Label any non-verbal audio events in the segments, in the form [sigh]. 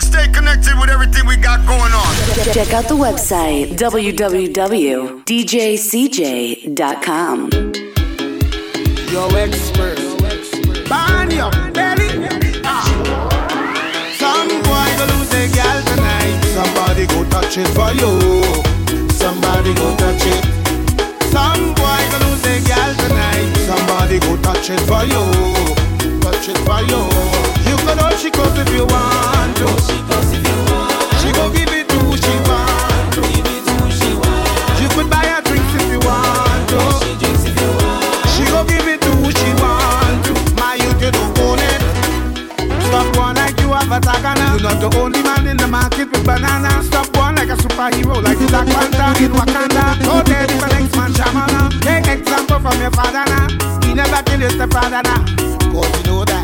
Stay connected with everything we got going on. Check out the website www.djcj.com. Yo, expert. Burn your belly. Ah. Some boy go lose their gal tonight. Somebody go touch it for you. Somebody go touch it. Some boy go lose their gal tonight. Somebody go touch it for you. Touch it for you. You can hold she goes if you want to. She go give it to who she want to. You could buy her drinks if you want oh. to. She go give it to who she want oh. to. My youth, you don't own it. Stop one like you have a tagana. You're not the only man in the market with banana. Stop one like a superhero, like the Black Panther in Wakanda. So dead if an ex-man shamana. Take example from your father now. He never kill his stepfather now. Cause you know that.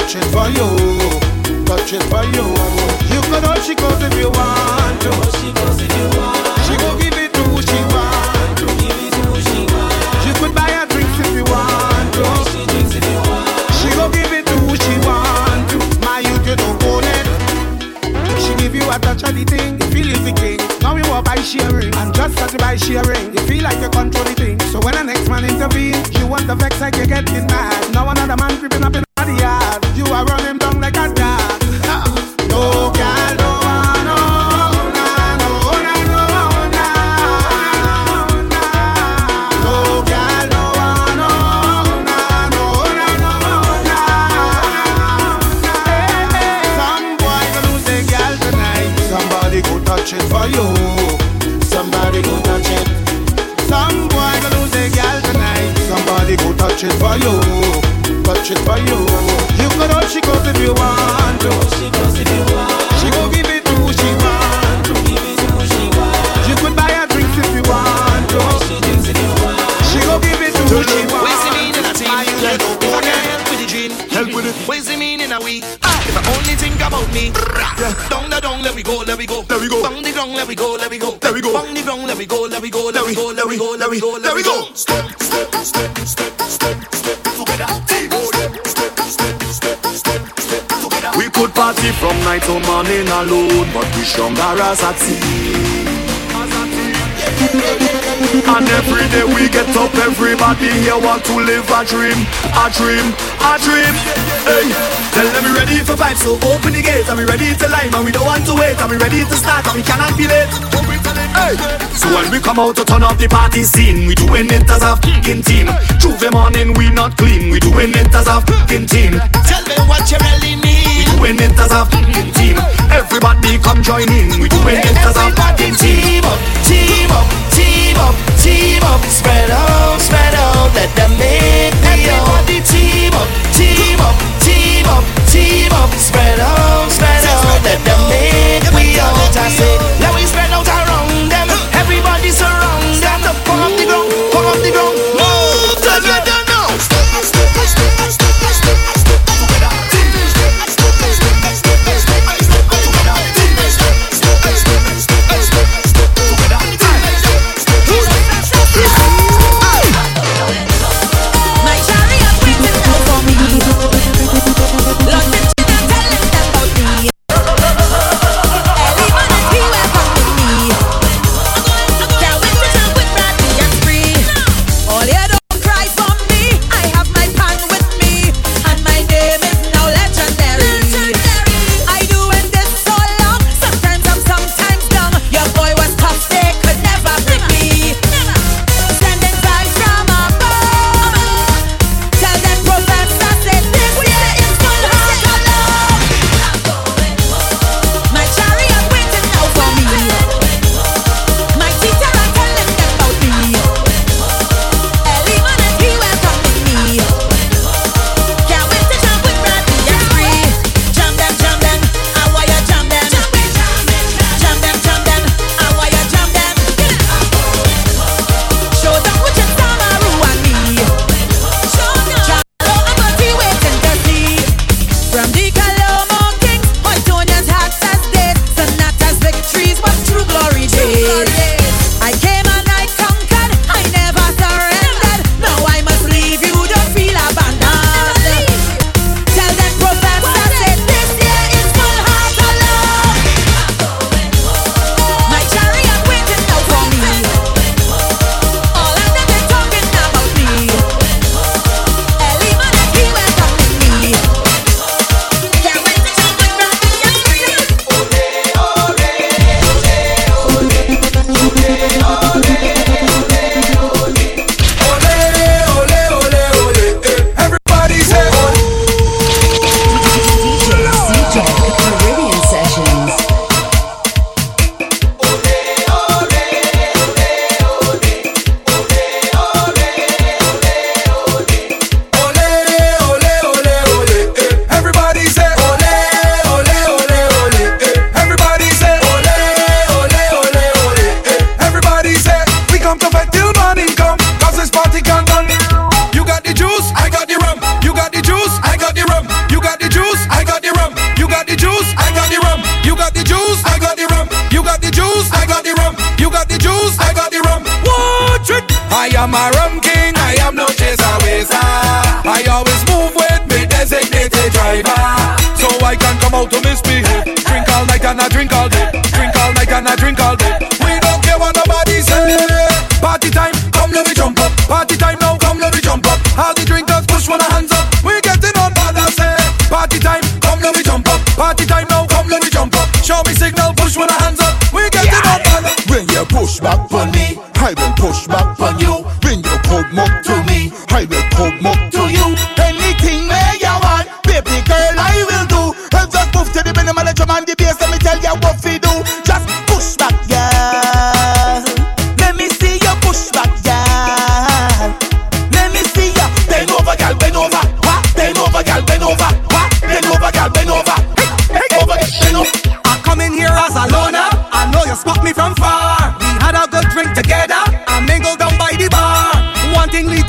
Touch it for you. Touch it. For you. You. Could hold she if you want sharing, and just as you by sharing, you feel like you control the thing. So when the next man intervenes, you want the vex like you're getting mad. Now another man creeping up in we go, let we go, let we go, let we go, let we go, There we go. Step, step, step, step, step, step together. Step, step, step, step, step together. We could party from night to morning alone, but we stronger as a team. And every day we get up, everybody here want to live a dream, a dream, a dream. Hey, Tell them we ready for vibes, so open the gate. And we ready to lime, and we don't want to wait. And we ready to start, and we cannot be late. Hey. So when we come out to turn up the party scene, we doing it as a fucking team. Tuesday morning we not clean, we doing it as a fucking team. Tell me what you really need. We doing it as a fucking team. Everybody come join in, we doing it as a fucking team. Team up, team up, team up, team up. Spread out, spread out. Let them make me Everybody team up, team up, team up, team up. Spread out, spread out. Let them make me out. I say,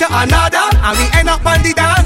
another, and we end up on the dance.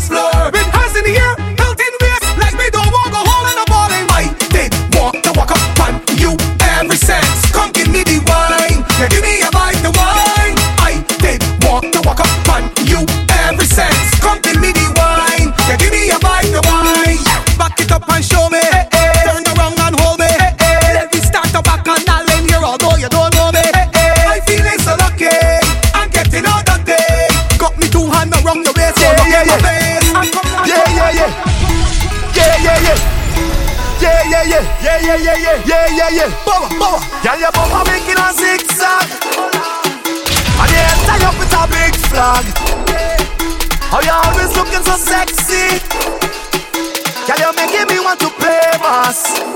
nós.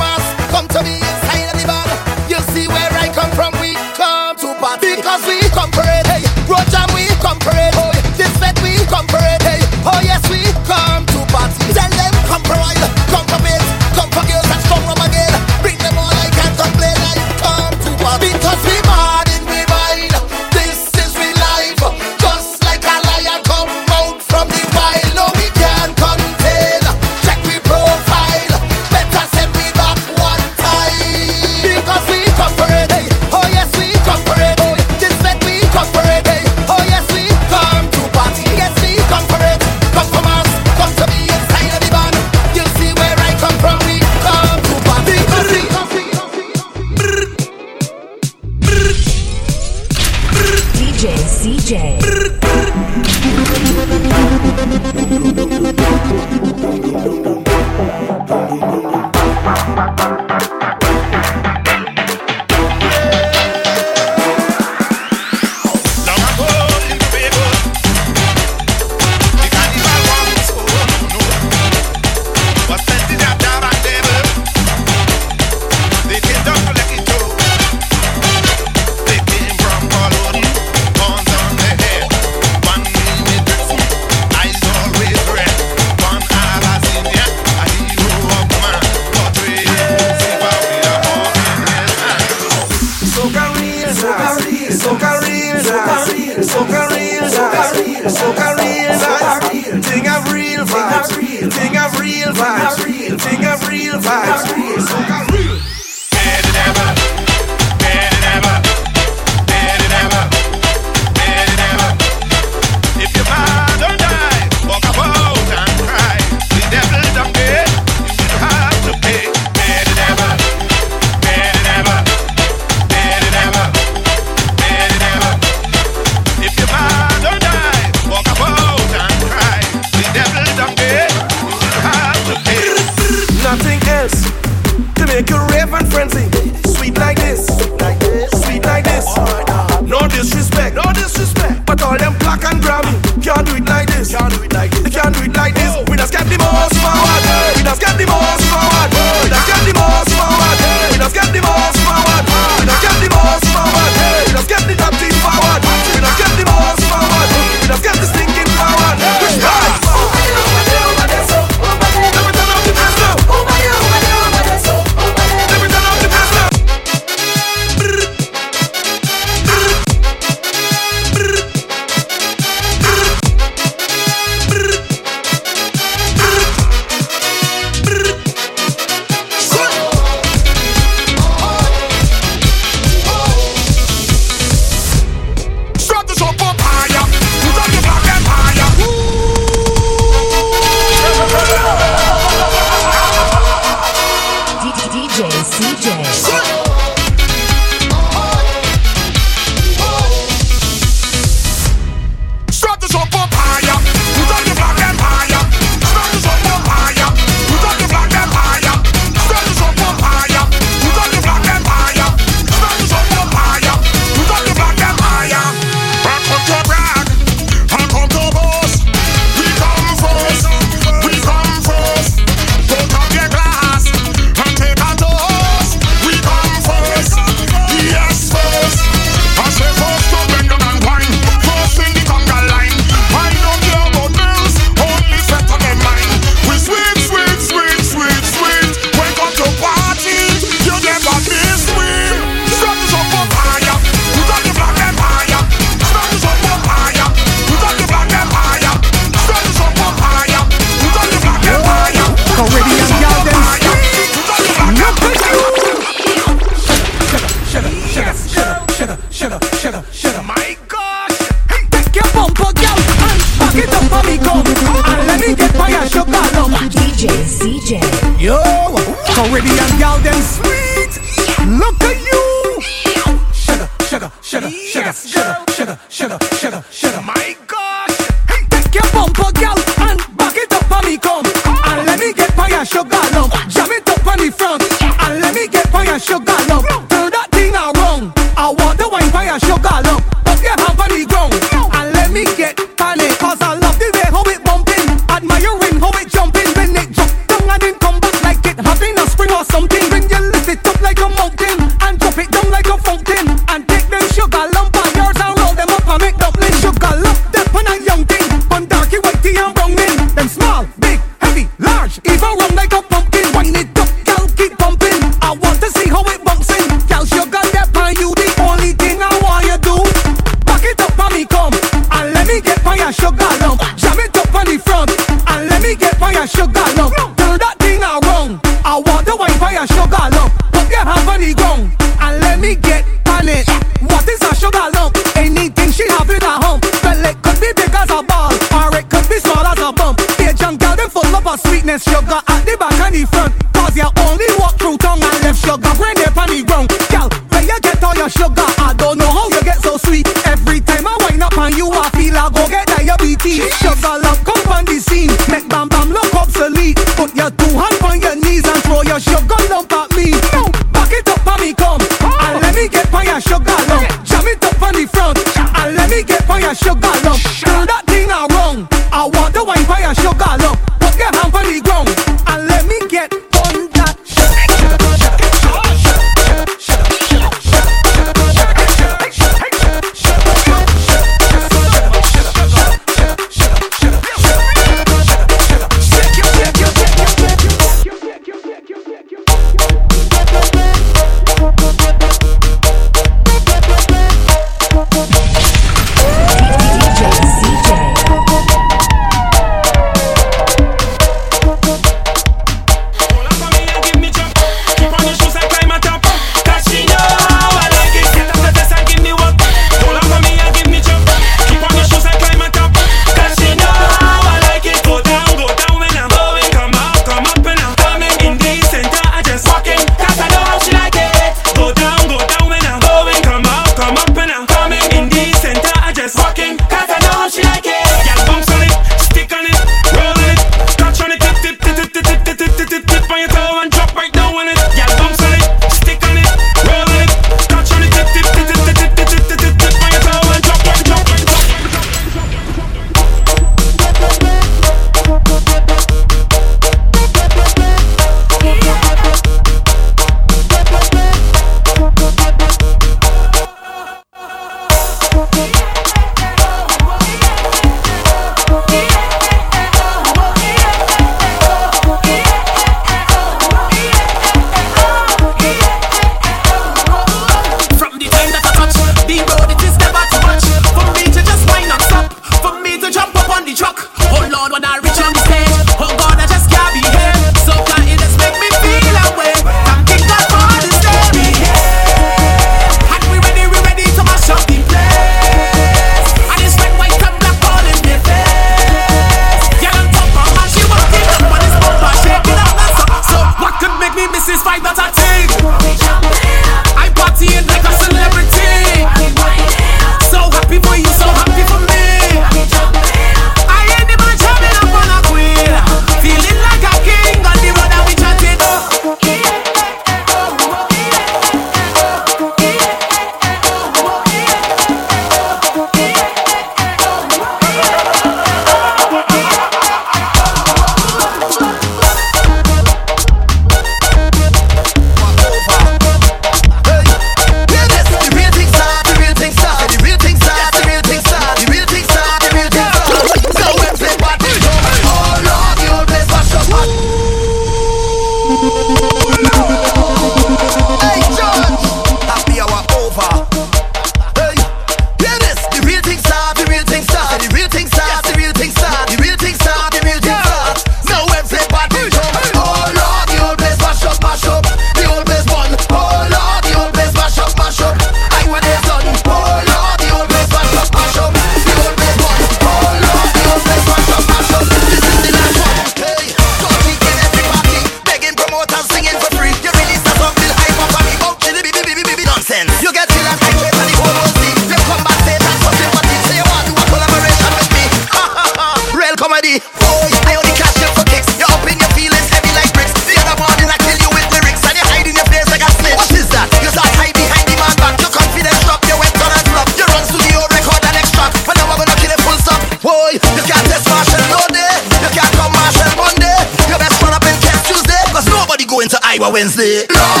Wednesday. Lord,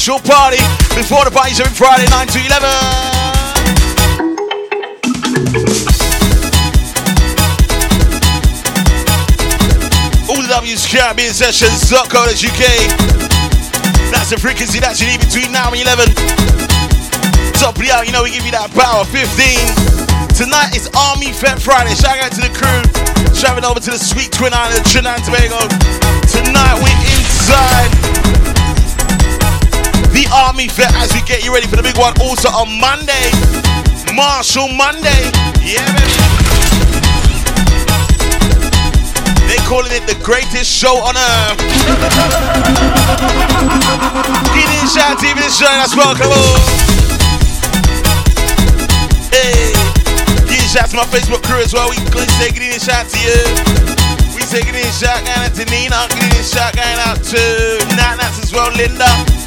official party before the party's every Friday, 9 to 11. All the W's Caribbean Sessions, UK. That's the frequency that you need between now and 11. Top of the hour, you know we give you that power. 15. Tonight is Army Fete Friday. Shout out to the crew. Traveling over to the sweet Twin Island, Trinidad and Tobago. Tonight we're inside the Army as we get you ready for the big one. Also on Monday, Marshall Monday. Yeah, baby. They're calling it the greatest show on earth. Gideon Shout TV is showing us well. Come on. Hey, give a shout to my Facebook crew as well. We can say good evening shout to you. We say evening shout going out to Nina. Evening shout going out to Nat Nats as well, Linda.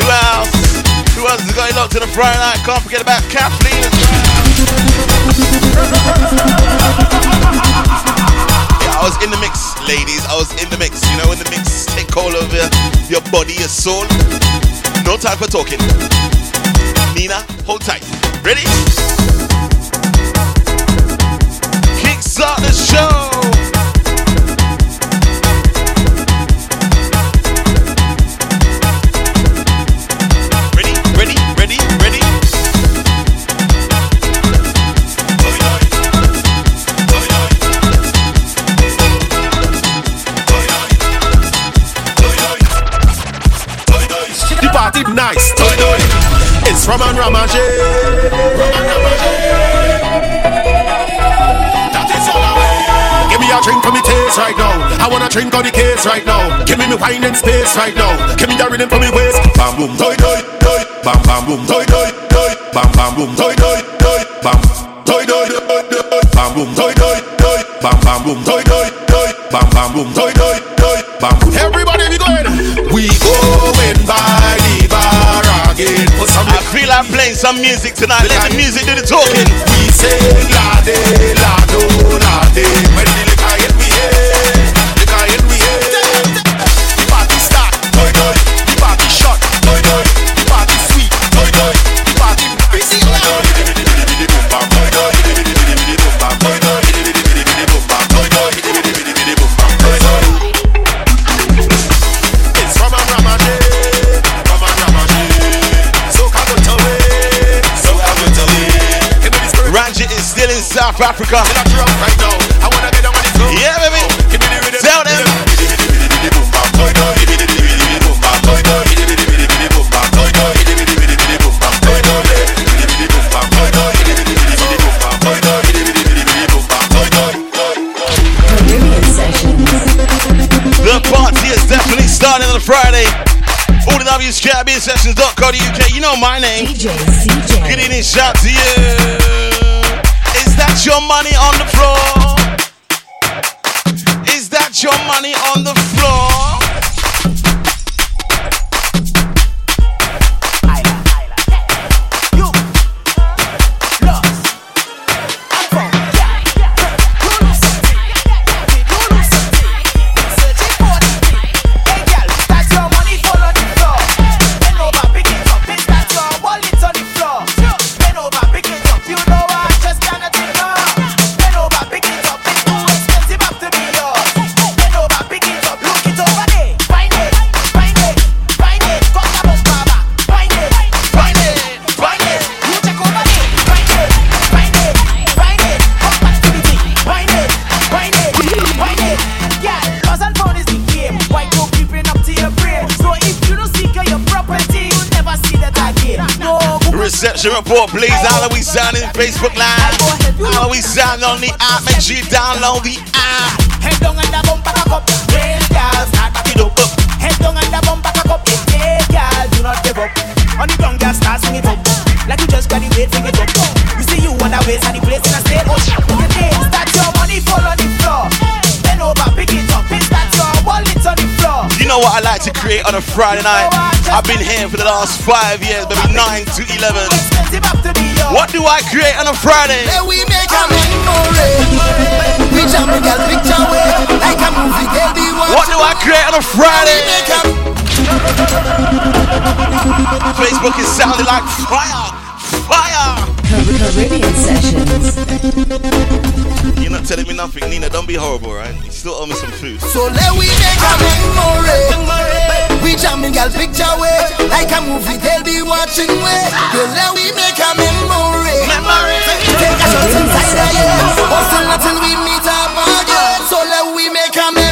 Who else? Who else has got locked to the Friday night? Can't forget about Kathleen. Yeah, I was in the mix, ladies. I was in the mix. You know, in the mix, take hold of your, your body, your soul. No time for talking. Nina, hold tight. Ready? It's Ramage. Give me a drink for me taste right now. I wanna drink on the case right now. Give me me wine and space right now. Give me the rhythm for me waist. Bam boom toy toy toy. Bam bam boom toy toy toy. Bam bam boom toy toy toy. Bam toy toy toy toy. Bam boom toy toy toy. Bam bam boom toy toy toy. Bam bam boom toy toy toy. Bam. Everybody be going. We going by I feel like playing some music tonight. Let the music do the talking. We say lade, lado, lade. When the liquor the floor. Yeah, baby. Give me the rhythm. Tell them. The party is definitely starting on Friday. All the W's Sessions.co.uk. You know my name. CJ. Good evening, shout to you. Reception report, please. How are we sounding? Facebook Live. We sounding on the app? Make sure you download the app. Head down and the bumper cock up. Real girl, start back it up. Head down and the bumper cock up. Hey girl, do not give up. On the ground, girl, start sing it up. Like you just graduate, sing it up. You see you on the waist and the place in a state. Oh, know what I like to create on a Friday night? I've been here for the last five years, maybe 9 to 11. Expensive up to be yours. What do I create on a Friday? We make a memory. We jam the girl picture way like a movie. Girl be watching. What do I create on a Friday? Facebook is sounding like fire, fire. Caribbean Sessions. You're not telling me nothing, Nina. Don't be horrible, right? You still owe me some food. So let we make a memory. We jam the girl picture way like a movie. They'll be watching way. So let we make a memory. Take a shot inside the air. Hustle until we meet up again. So let we make a memory.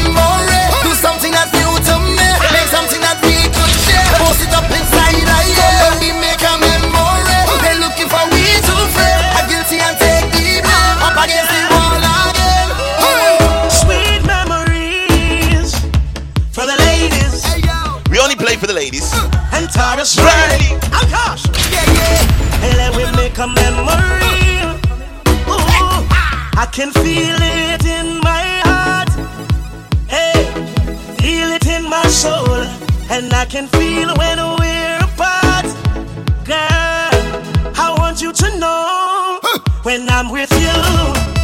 I want you to know when I'm with you.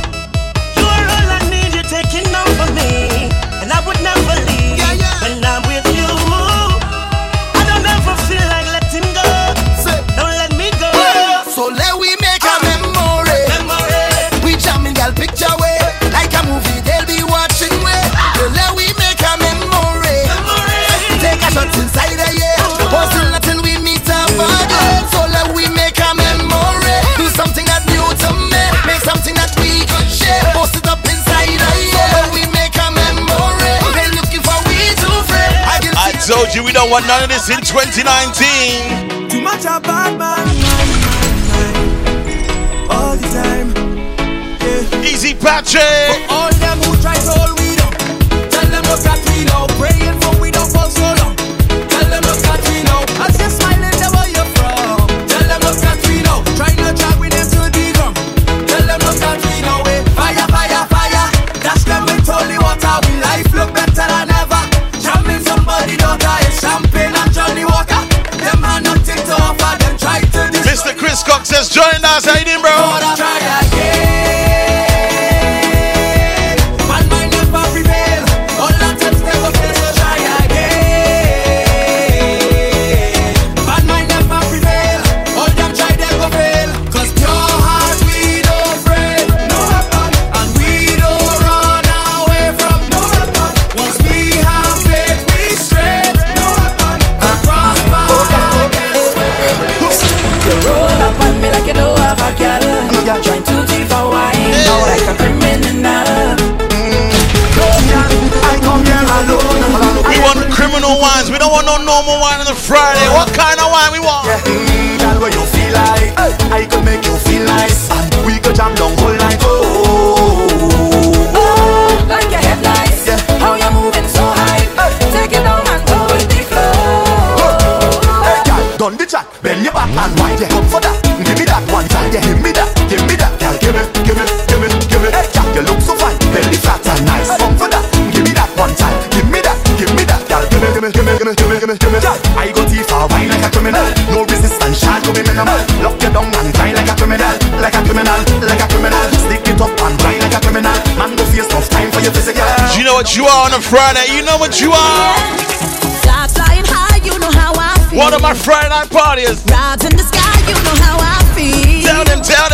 You we don't want none of this in 2019. Too much a bad man, man, man, man. All the time. Yeah. Easy Patrick. All them who try roll we down. Tell them look at me now. Praying it in, bro. on a Friday. What kind of wine we want? Yeah, girl, where you feel like? Hey. I could make you feel nice, and we could jam down whole night. Oh, oh, oh, oh, oh like your headlights. How you moving so high? Take it down and go with the flow. Hey, girl, done the chat. Bend your back and wind. Yeah, come for that. Give me that one time. Yeah, give me that. Give me that. Girl, give it, give it, give it, give it. Hey, girl, you look so fine. Belly fat and nice. Come for that. Give me that one time. Give me that. Give me that. Girl, give me, give me, give me, give me, give me, give me. Girl. what you are on a Friday. You know what you are. Flying high, you know how I feel. One of my Friday night parties. Clouds in the sky, you know how I feel. Them, down. them.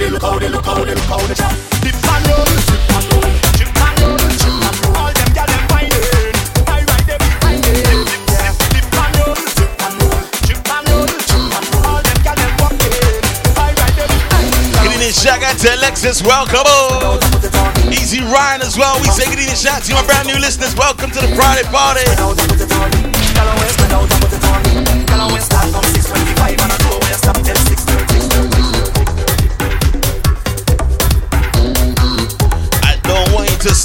they look how they look how they look how they chop. Dip and roll, dip and roll, dip and roll, dip and roll. All them gyal them whining, I ride them behind it. Shout out to Alexis, welcome on. Easy Ryan as well. We say good evening. Shout out to my brand new listeners. Welcome to the Friday party. party.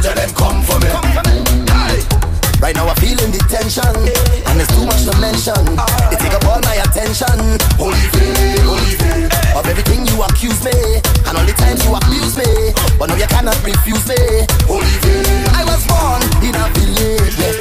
Tell them come for me. Right now I'm feeling the tension, and there's too much to mention. It take up all my attention. Holy faith, holy faith. Of everything you accuse me, and all the times you abuse me, but now you cannot refuse me. Holy faith. I was born in a village.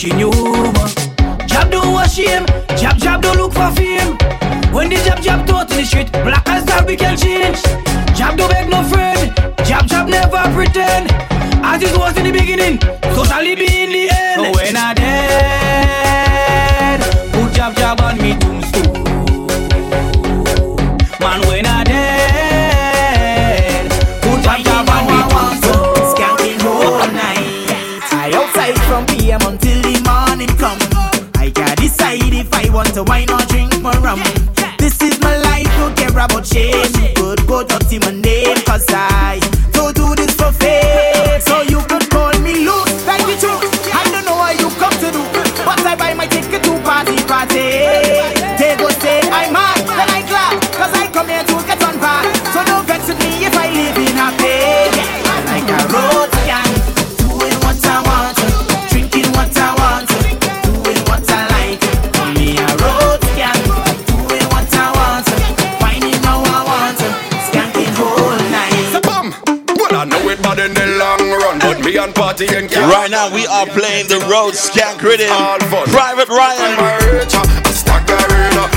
Jab rich in. Jab don't wash. Jab jab don't look for fame. When the jab jab throw to the street, black as that we can change. Jab don't beg no friend. Jab jab never pretend. As it was in the beginning, so shall it be in the the road skank rhythm. Private Ryan.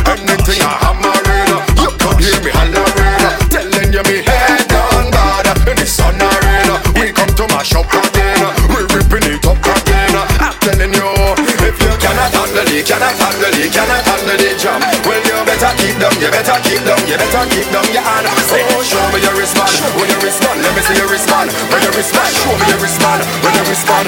Anything I hammering. You could hear me hollering, telling you me head on bad in the sun arena. We come to mash up again, we ripping it up again. I'm telling you, if you cannot handle it, cannot handle it, cannot handle the jam, well you better keep down, you better keep down, you better keep down your hand. Say, show me your wristband, when you respond, let me see your wristband. When you respond, show me your wristband, when you respond.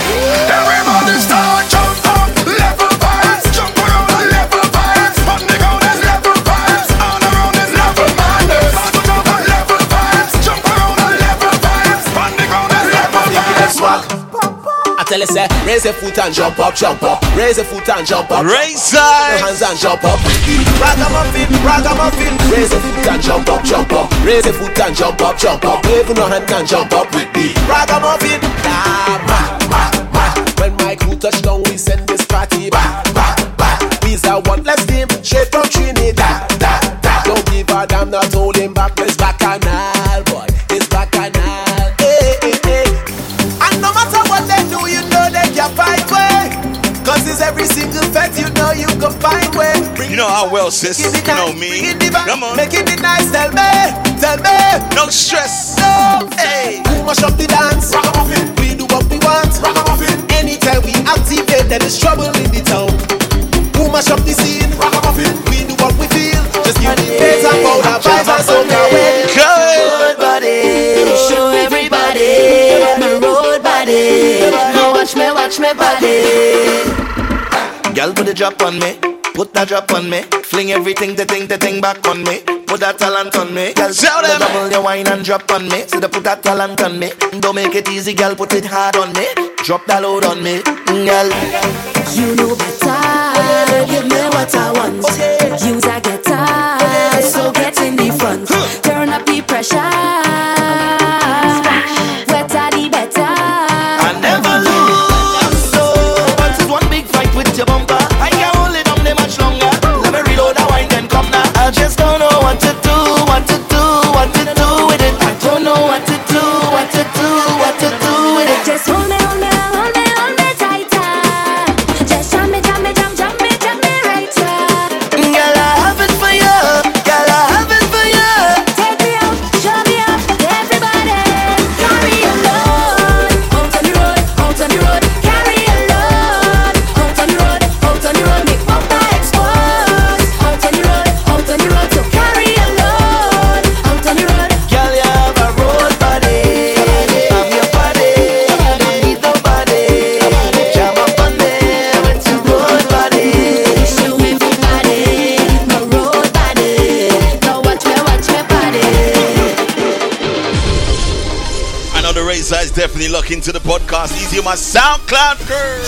Tell you, say, raise your foot and jump up, jump up. Raise your foot and jump up. Raise Your hands and jump up. Ragamuffin, ragamuffin. Raise your foot and jump up, jump up. Raise your foot and jump up, jump up. Wave your hand and jump up with me. Ragamuffin, nah, bah, bah, bah. When my crew touch down, we send this party back, back, back. We's a one less team, straight from Bring You know how well, sis. You know me. bring it diva, Come on. Make it nice, tell me, tell me. No stress. No, hey. Who mash up the dance? We do what we want. Anytime we activate, there is trouble in the town. Who mash up the scene? We do what we feel. Just give me bass and powder, vibes and soca. Good body, show everybody my road body. Now watch me, watch me body. Girl, put the drop on me. Put that drop on me. Fling everything, the thing, the thing back on me. Put that talent on me. Girl, Tell the them. double your wine and drop on me. So they put that talent on me. Don't make it easy, girl. Put it hard on me. Drop that load on me, mm, girl. You know better. Give me what I want. Use a guitar, so get in the front. Turn up the pressure. Easy my SoundCloud crew.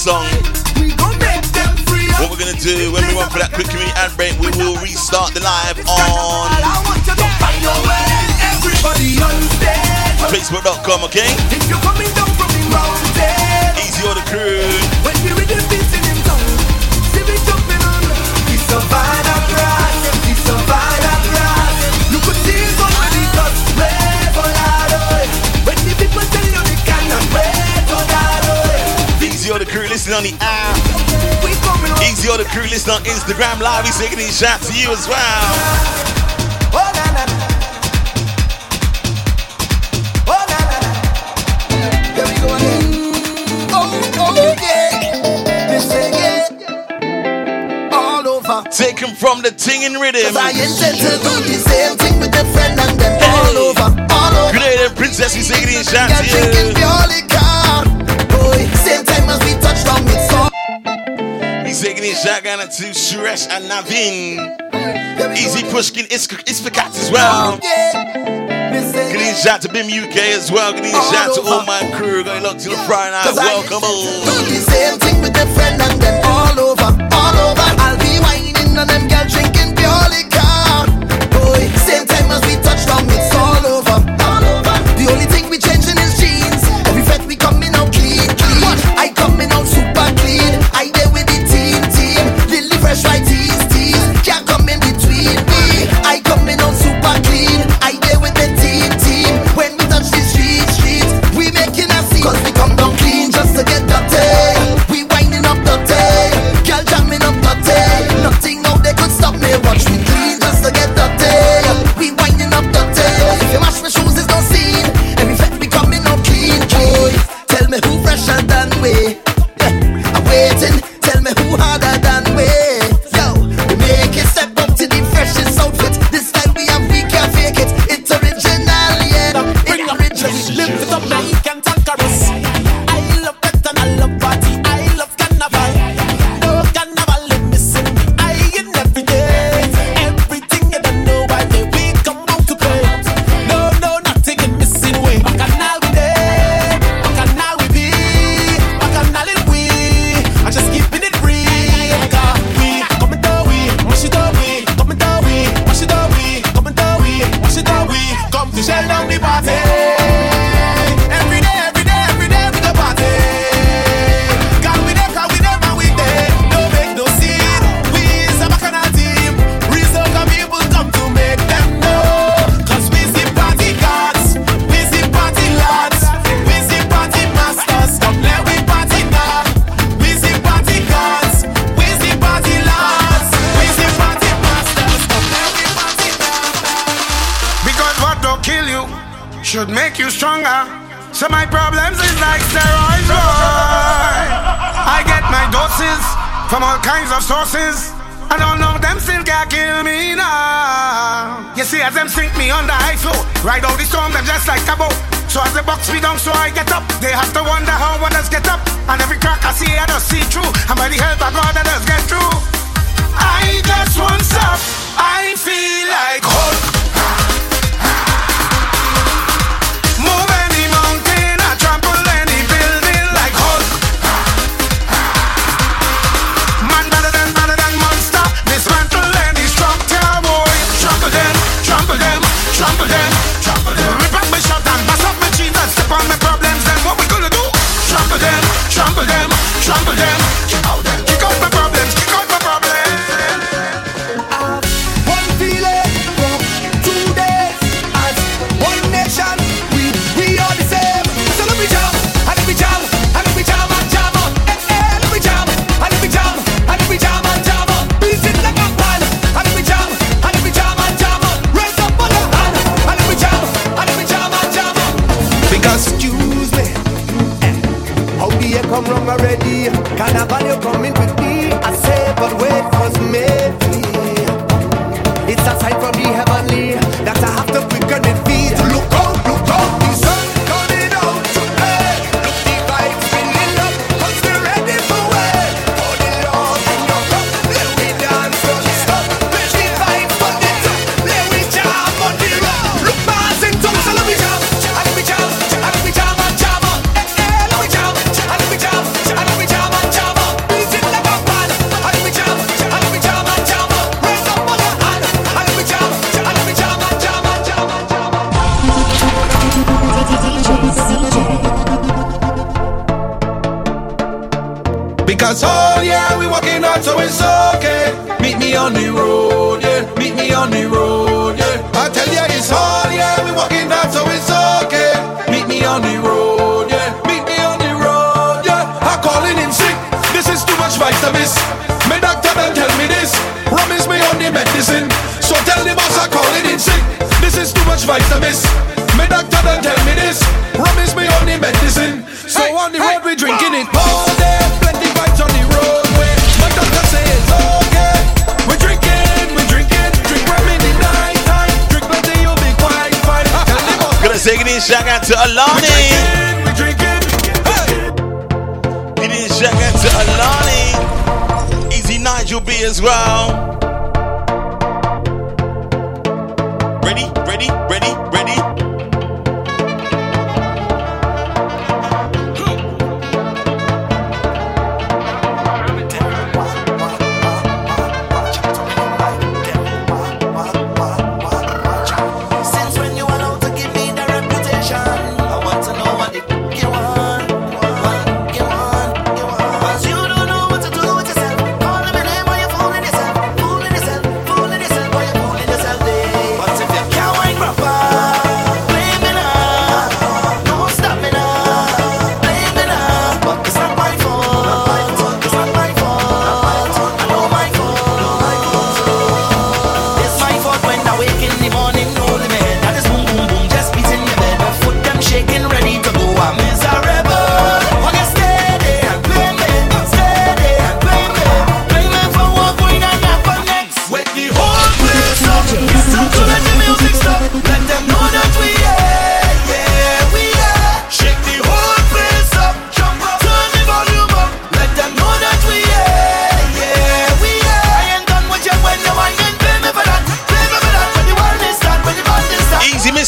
song. What we're gonna do when we run for that quick community ad break, we will restart the live on Facebook.com, okay? Easy order. crew. on the app. Easy on the crew listen on Instagram Live. He's taking these shots to you as well. Take him from the ting and rhythm. Cause I intend to do the same thing with a friend and them hey. all over, all over. Good day, then, princess, we singing these shots here. Zagana to Suresh and Navin. Easy Pushkin, is is for cats as well. Getting shout to BIM UK as well. Getting shout to all my crew. Going locked the Friday night. Welcome all. Do the same thing with a friend and them all over, all over. I'll be whining on them girls drinking pure liquor.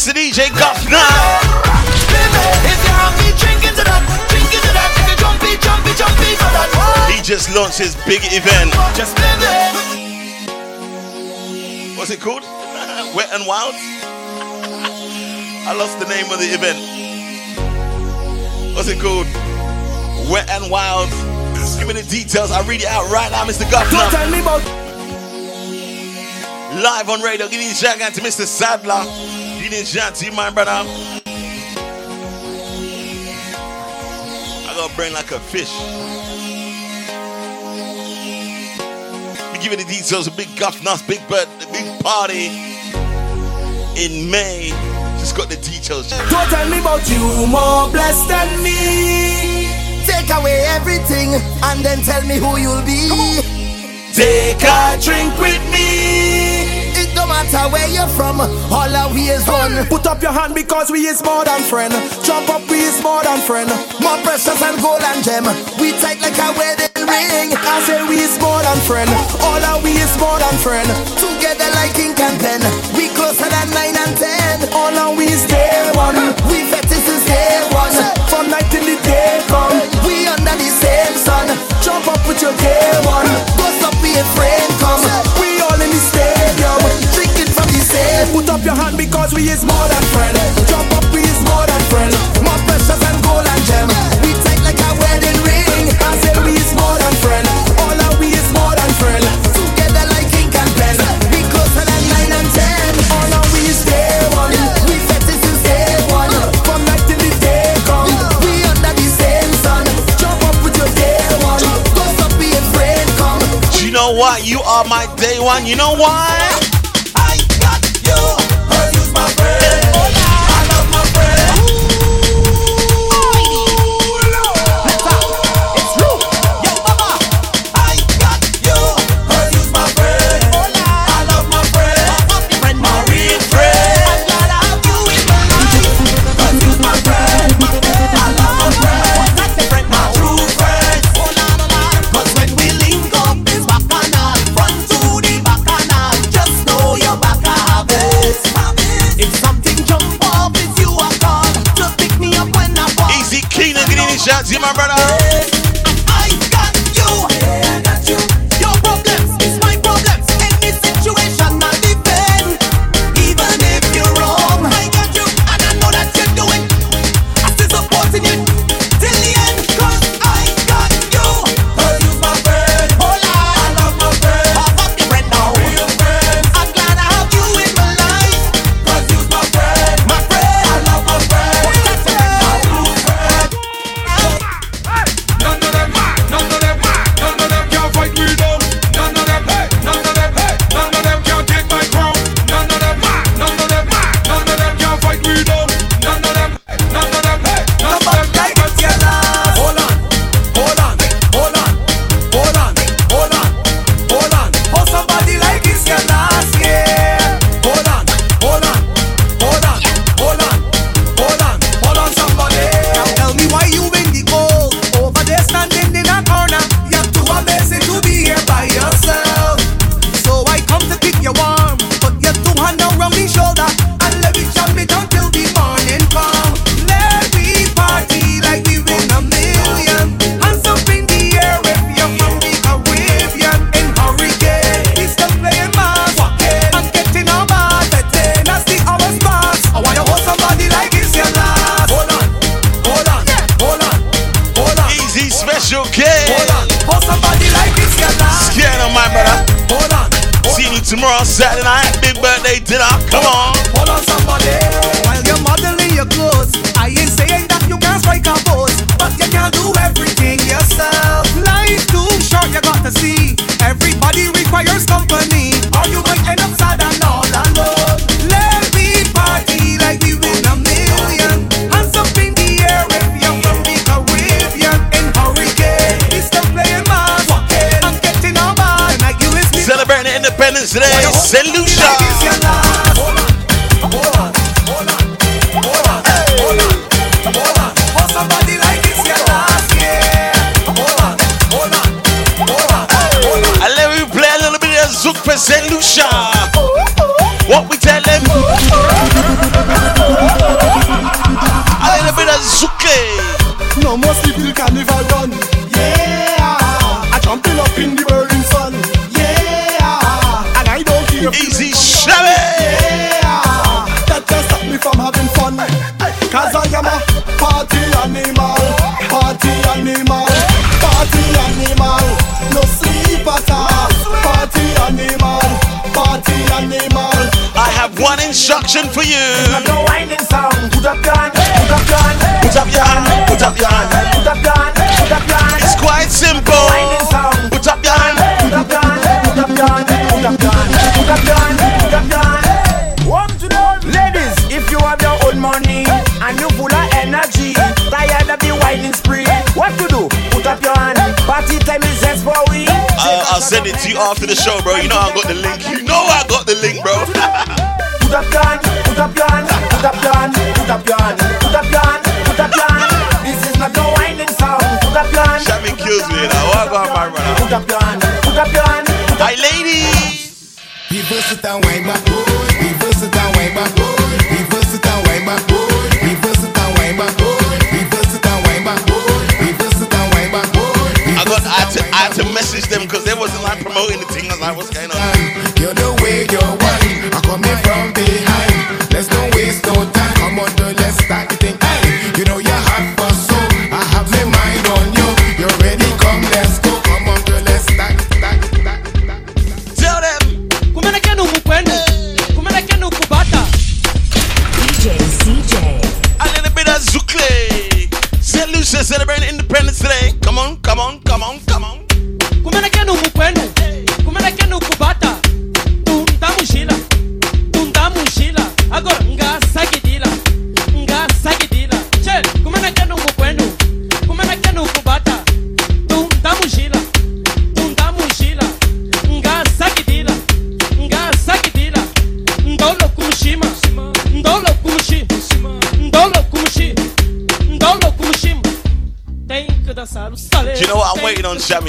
To DJ now. He just launched his big event. What's it called? [laughs] Wet and Wild? [laughs] I lost the name of the event. What's it called? Wet and Wild. Give me the details. I'll read it out right now, Mr. Guffner. Live on radio. Give these a shout out to Mr. Sadler in diligence, my brother. I gotta burn like a fish. We give you the details. A big guff nice, big bird, the big party in May. Just got the details. Don't tell me about you more blessed than me. Take away everything and then tell me who you'll be. Take a drink with me. It don't matter where you're from, all our we is one. Put up your hand because we is more than friend. Jump up, we is more than friend. More precious than gold and gem. We tight like a wedding ring. I say we is more than friend. All our we is more than friend. Together like ink and pen. We closer than nine and ten. All our we is day one. We bet this is day one. From night till the day come. We under the same sun. Jump up with your day one. Go a friend come. We all in the stadium, drinking from the same. Put up your hand because we is more than friends. Jump up, we is more than friends. More precious and gold. you are my day one. You know why? it to you after the show, bro. You know I got the link. You know I got the link, bro. Put up gun, put up gun, put up gun, put up gun, put up gun, put up gun. This is not no winding sound. Put up gun. Shamin kills me now. What about my runner? Put up gun. promoting the thing I was. You're the way, you're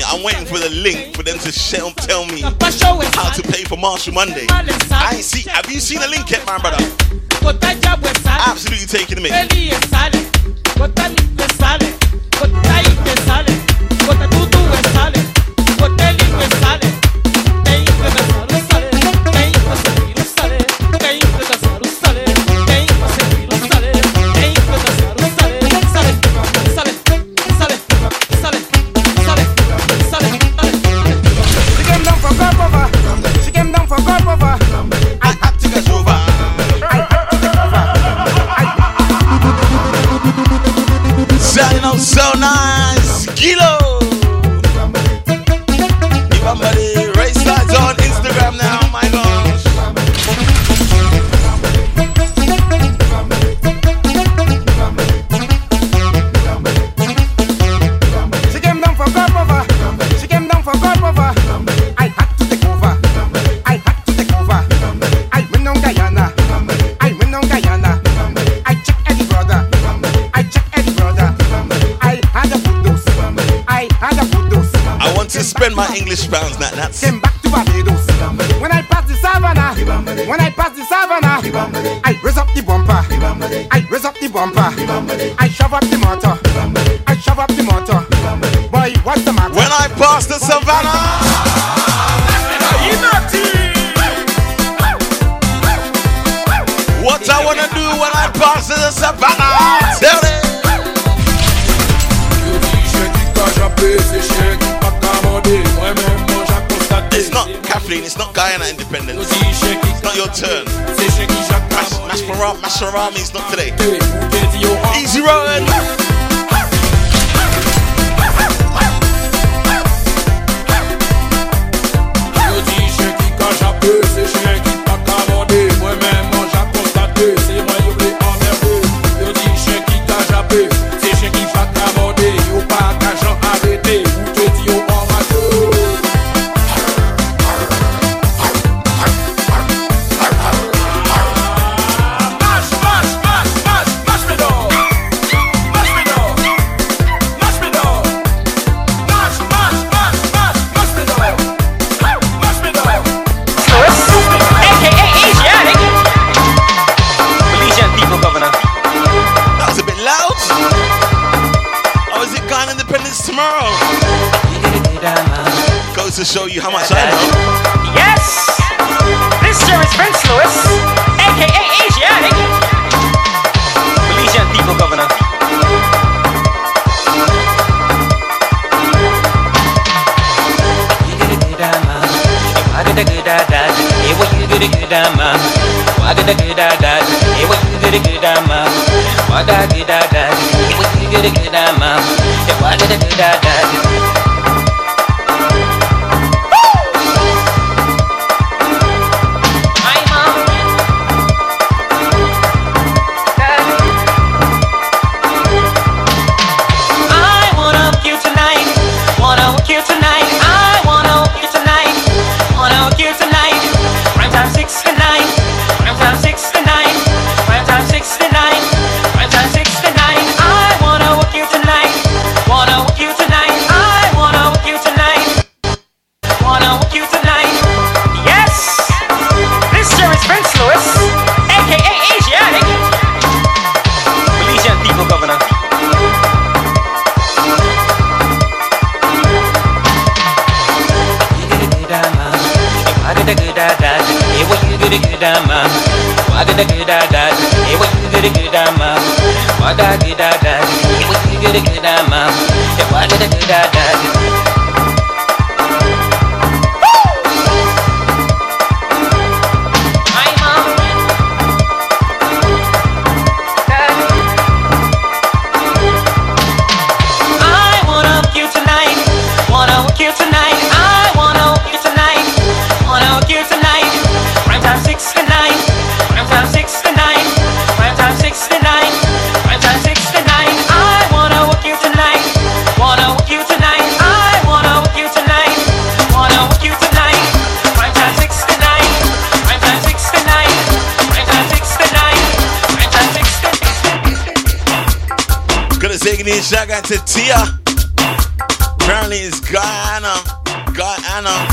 I'm waiting for the link for them to show, tell me how to pay for Machel Monday. I ain't see. Have you seen the link yet, my brother? Absolutely taking the. France. Now, Sharami's not today. Take it out. gidi gida ma wa gida gida da e wa gidi gida ma wa da gida da e wa gidi gida Shout out to Tia. Apparently it's Guyana. Guyana.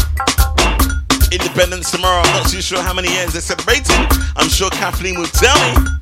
Independence tomorrow. I'm not too sure how many years they're celebrating. I'm sure Kathleen will tell me.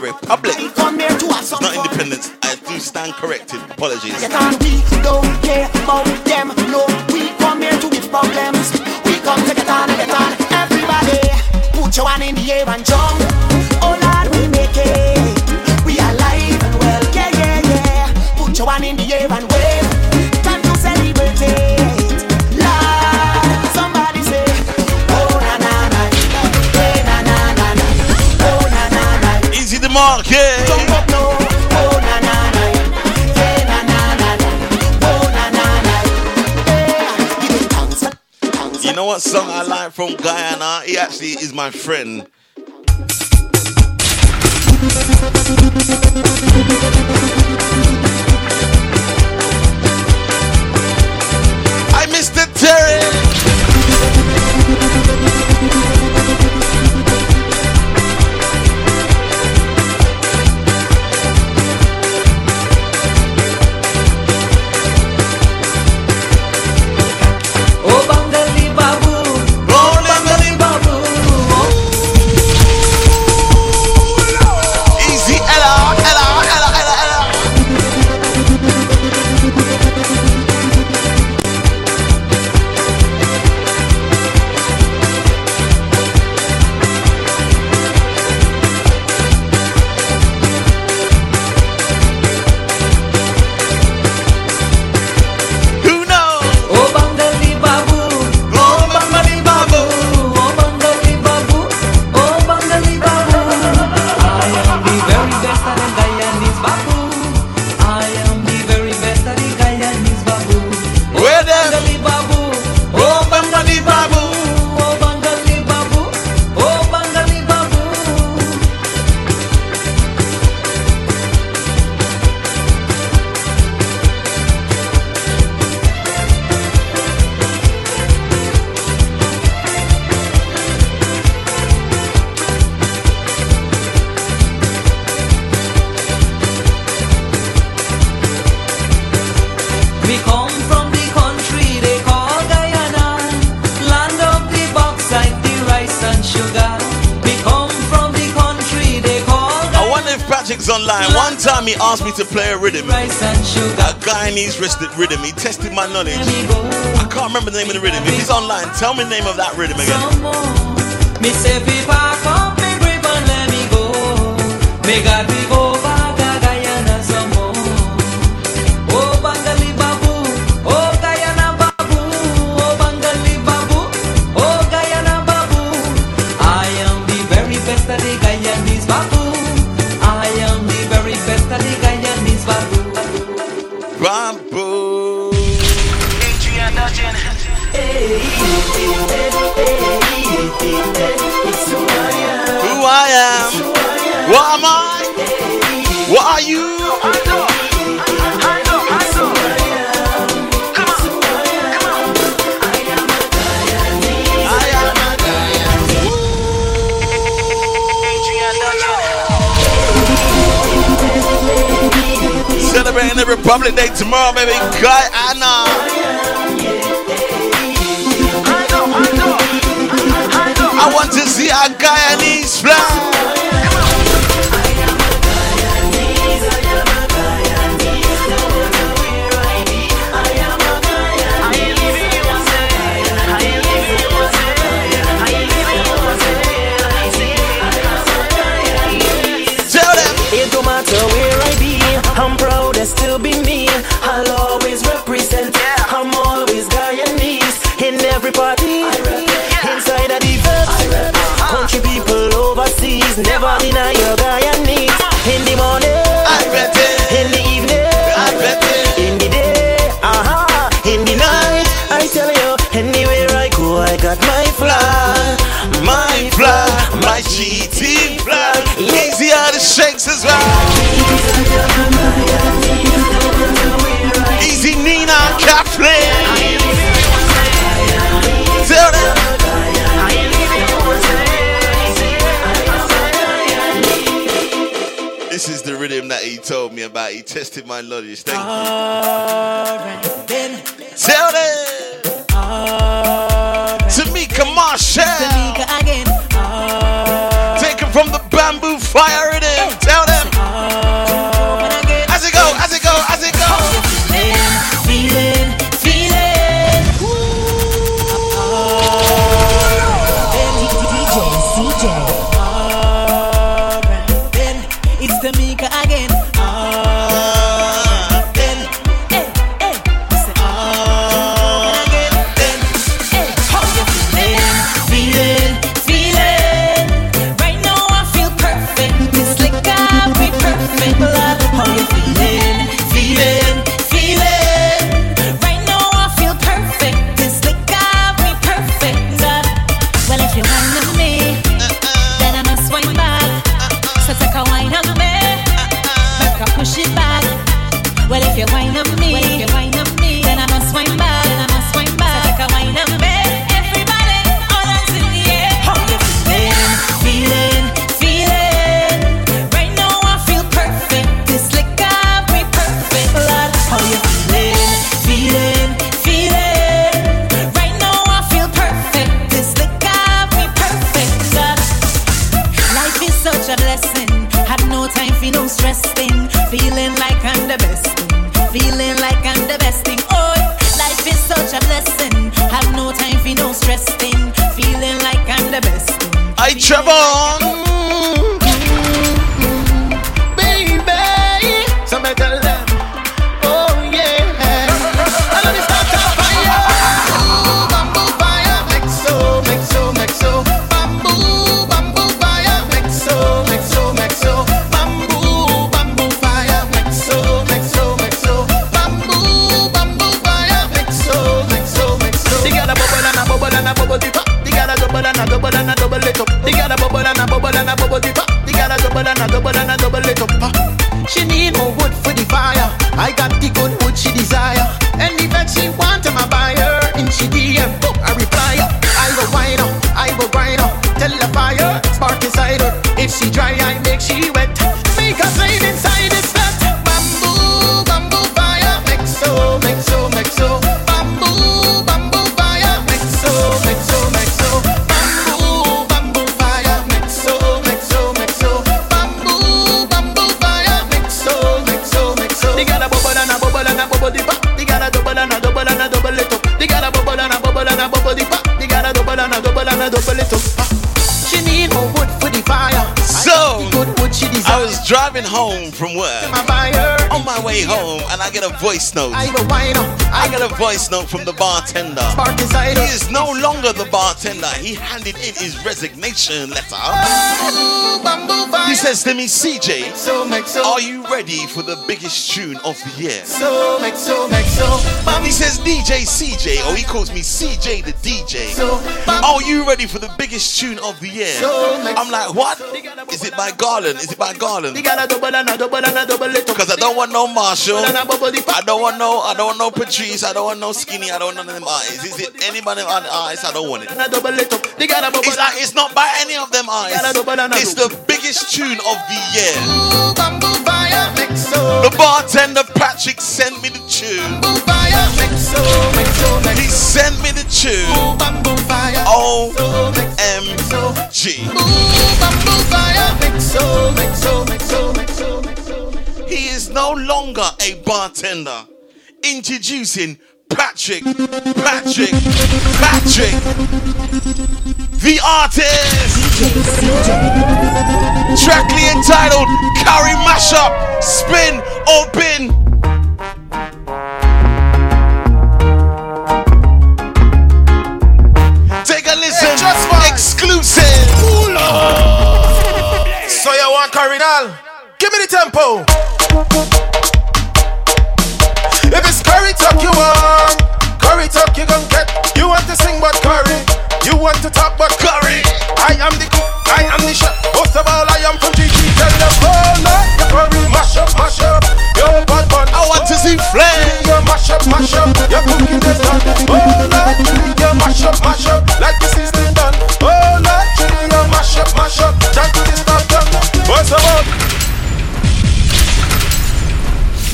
spirit. got song I like from Guyana. He actually is my friend. I Mr. Terry. asked me to play a rhythm. A guy needs rhythm. He tested my knowledge. I can't remember the name of the rhythm. If he's online, tell me the name of that rhythm again. Tomorrow, baby. God, I know. I want to see a Guyanese. tested my knowledge. Thank you. Tell them. Right, Tamika Marshall. note from the bartender. He is no longer the bartender. He handed in his resignation letter. He says to me, CJ, are you ready for the biggest tune of the year? He says, DJ CJ, or he calls me CJ the DJ. Are you ready for the biggest tune of the year? I'm like, what? Is it by Garland? Is it by Garland? The girl a double and a double and a double it. Because I don't want no Machel. And a bubble it I don't want no. I don't want no Patrice. I don't want no Skinny. I don't want none of them artists. Is it anybody on the artists? I don't want it. And a double it up. The girl a bubble. It's like it's not by any of them artists. Girl a double and a It's the biggest tune of the year. Bamboo fire mix so. The bartender Patrick sent me the tune. Bamboo fire mix so. Mix so. Mix He sent me the tune. O M G. a bartender. Introducing Patrick, Patrick, Patrick, the artist. Trackly entitled Curry Mashup, Spin or Bin. Take a listen, just fine. exclusive. [laughs] So you want Cardinal? Give me the tempo. I am the chef. Most of all, I am from GT. Tell them, oh Lord, you curry mash up, mash up. Yo, bad bun. I want to see flame. Mash up, mash up. Your cooking is done. Oh you mash up, mash up. Like the done. Oh you mash up, mash up. Try to this stuff done. What's about?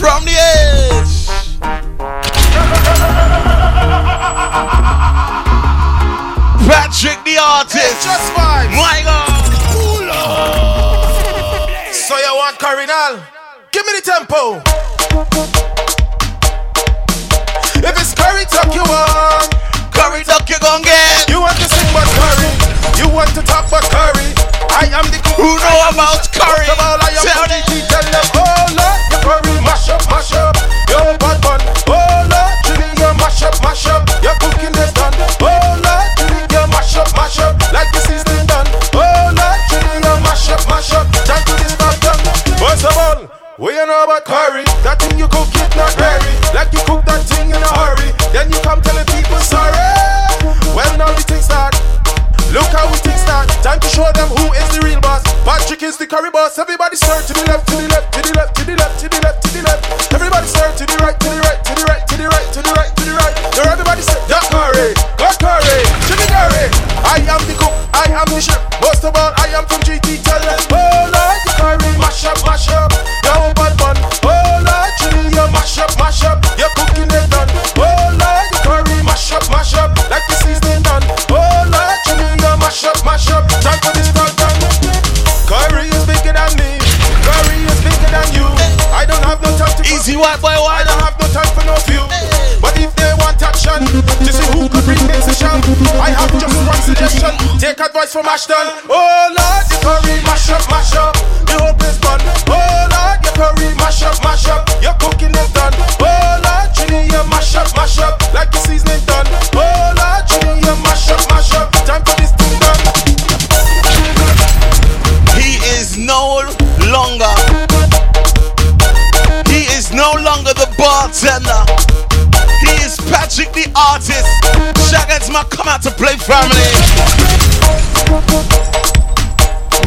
From the edge. [laughs] Patrick the artist. Just fine. My God. So you want Cardinal? Give me the tempo. If it's curry talk you want, Curry duck you gon' get. you want to sing but curry, you want to talk but curry. I am the cook. Who know about curry? First of all, I am Tell the them. Tell them, oh Lord, you curry mash up, mash up. Yo, bad bun. Oh Lord, chili, you mash up, mash up. Your cooking is done. Oh Lord, chili, you mash up, mash up. Like the season done. We you know about curry? That thing you cook it not ready. Like you cook that thing in a hurry. Then you come telling people sorry. Well, now the thing start. Look how we things start. Time to show them who is the real boss. Patrick is the curry boss. Everybody stir to the left, to the left, to the left, to the left, to the left, to the left. Everybody stir to the right, to the right, to the right, to the right, to the right, to the right. Now everybody say, yeah, curry, got curry, chicken curry. I am the cook, I am the chef. Most of all, I am from GT. Tell them, oh Lord, the curry, mash up, mash up. Time to Easy white I don't have no time for no few. But if they want action to see who could bring decision, I have just one suggestion. Take advice from Ashton. Oh Lord, the curry mash up, mash up. The hope is done. Oh Lord, your curry mash up, mash up. Your cooking is done. Oh Lord, you mash up, mash up. Like the seasoning done. Bartender. He is Patrick the artist. Shagats my come out to play family.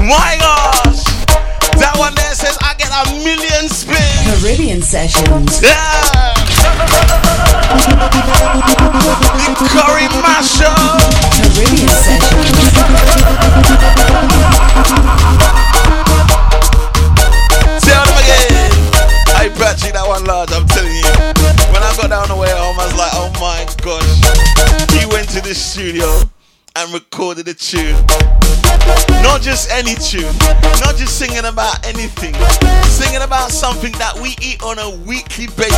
My gosh. That one there says I get a million spins. Caribbean Sessions. Yeah. The curry mashup. Caribbean Sessions. Tell them again. I Patrick that one large, I'm telling you. Got down the way home, I was like, oh my gosh. He went to the studio and recorded a tune. Not just any tune, not just singing about anything, singing about something that we eat on a weekly basis.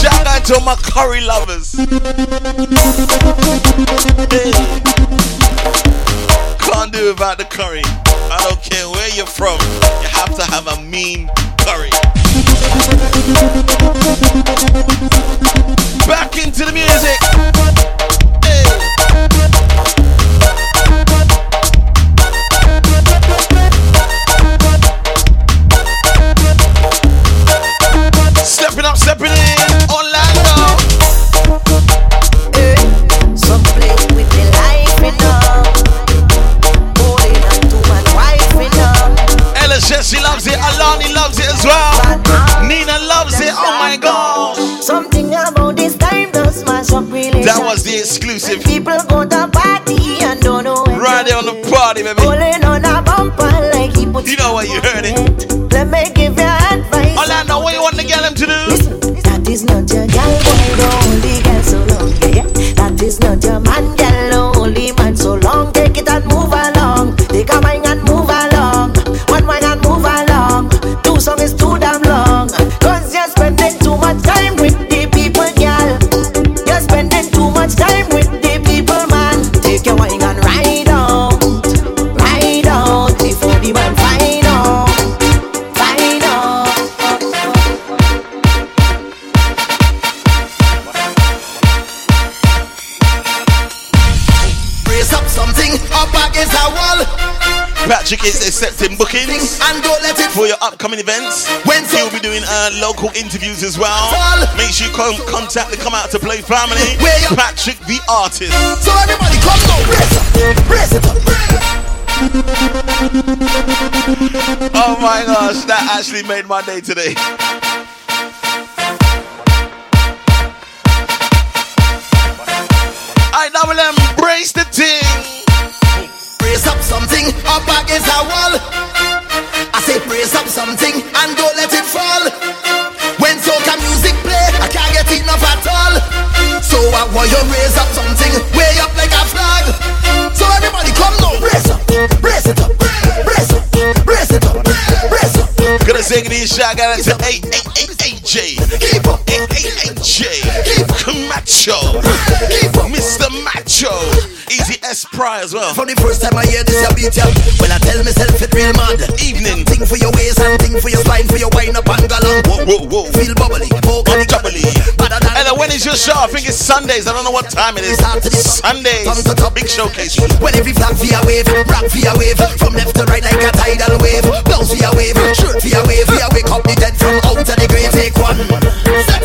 Shout out to my curry lovers. Hey. Can't do without the curry. I don't care where you're from, you have to have a mean curry. Back into the music. Hey. Is accepting bookings and don't let it for your upcoming events. When he'll be doing uh, local interviews as well. Make sure you come, contact the come out to play family. Patrick the artist. So everybody come raise up, raise it up. Oh my gosh, that actually made my day today. Gonna sing these shot out to 888AJ. Keep up, 888J. Macho. Mr. Macho. Easy S Pry as well. From the first time I hear this, I beat ya. Well, I tell myself it real mad. Evening. Think for your waist and think for your spine, for your wine up and galong. Whoa, whoa, whoa. Feel bubbly, poke on the Jubbly. And then when is your show? I think it's Sundays. I don't know what time it is. Sundays. Big showcase. When every flag your wave, rock your wave, from left to right like a tidal wave. For your wave, shirt your wave, your wake up the dead from out of the grave. Take one, set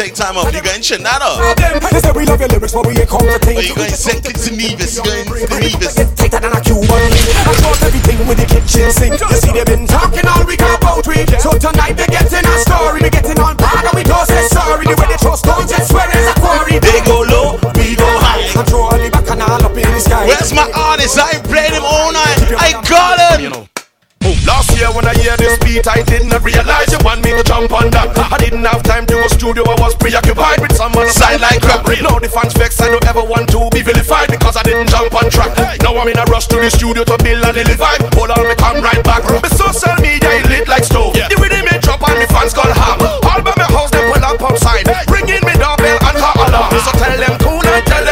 take time off? You going Shenado? Them, they say we love your lyrics, but we ain't come to Or think. you going Sector to Nevis? You're going to Nevis? Tighter than a Cuban link. I short everything with the kitchen sink. You see, they've been talking all week about we. So tonight they're getting a story. We're getting on par and we don't say sorry. The way they throw stones and swear it's a quarry. They go low, we go high. Control the back and all up in the sky. Where's my artist? I ain't played him all night. I got him. Last year when I hear this beat, I did not realize you want me to jump on that. I didn't have time to go studio, I was preoccupied with some other side like crappery. Now the fans vex, I don't ever want to be vilified because I didn't jump on track. Now I'm in a rush to the studio to build and deliver. Hold on, me come right back. The social media lit like stove. The rhythm it drop and the fans call ham. All by my house, they pull up outside. Bring in me doorbell and car alarm. So tell them cool and tell them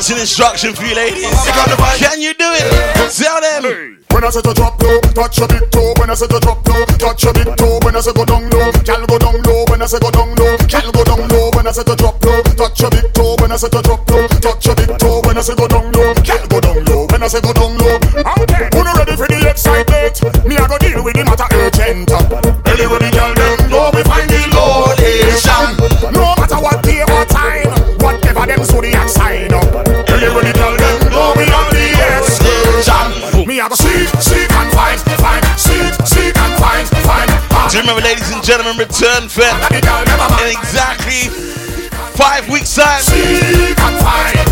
dancing instruction for you ladies. Can you do it? Tell them. When I say to drop low, touch your big toe. When I say to drop low, touch your big toe. When I say go down low, gal go down low. When I say go down low, gal go down low. When I say to drop low, touch your big toe. When I say to drop low, touch your big toe. When I say go down low, gal go down low. When I say go down low, okay. Who not ready for the excitement? Me I go deal with the matter urgent. Anyway, the gal them know we find the location. Remember, ladies and gentlemen, Return Fete in exactly five weeks' time?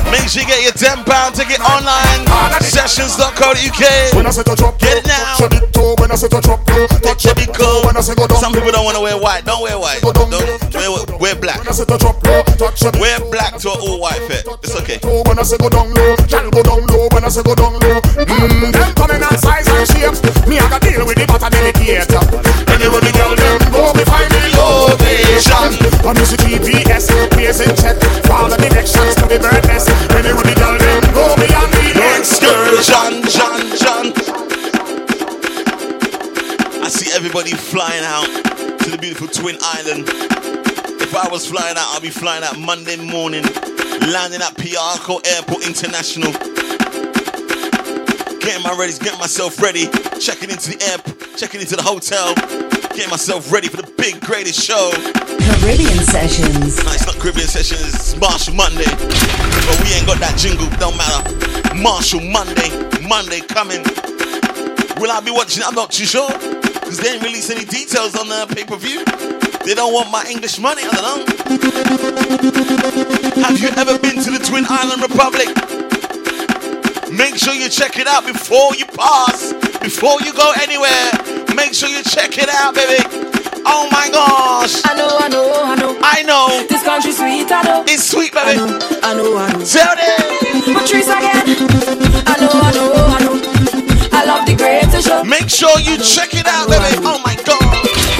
Make sure you get your ten pound ticket online. Sessions.co.uk. When I said, I'll get it now. When I say to drop low, touch your big toe. When I say go down Some people don't want to wear white. Don't wear white. Don't wear, wear black. When I say to drop low, touch your big Wear black to an all white fit. It's okay. When I say go down low, gal go down low. When I say go down low, mmm, them coming out size and shapes. Me I got deal with the matter delicate. Anyway, the girl them go, we find the location. Come use the GPS, place in check. Follow directions to the bird nest. Ready with the girl, then go the Excursion, John, John. I see everybody flying out to the beautiful Twin Island. If I was flying out, I'll be flying out Monday morning, landing at Piarco Airport International. Getting my ready, getting myself ready, checking into the air, checking into the hotel, getting myself ready for the big greatest show. Caribbean Sessions. No, it's not Caribbean Sessions, it's Machel Monday. But we ain't got that jingle, don't matter. Machel Monday, Monday coming. Will I be watching? I'm not too sure. Because they ain't released any details on the pay per view. They don't want my English money, I don't know. Have you ever been to the Twin Island Republic? Make sure you check it out before you pass, before you go anywhere. Make sure you check it out, baby. Oh my gosh. I know, I know, I know. I know. This country sweet, I know. It's sweet, baby. I know, I know. Tell them. Patrice again. I know, I know, I know. I love the greatest show. Make sure you check it out, baby. Oh my god.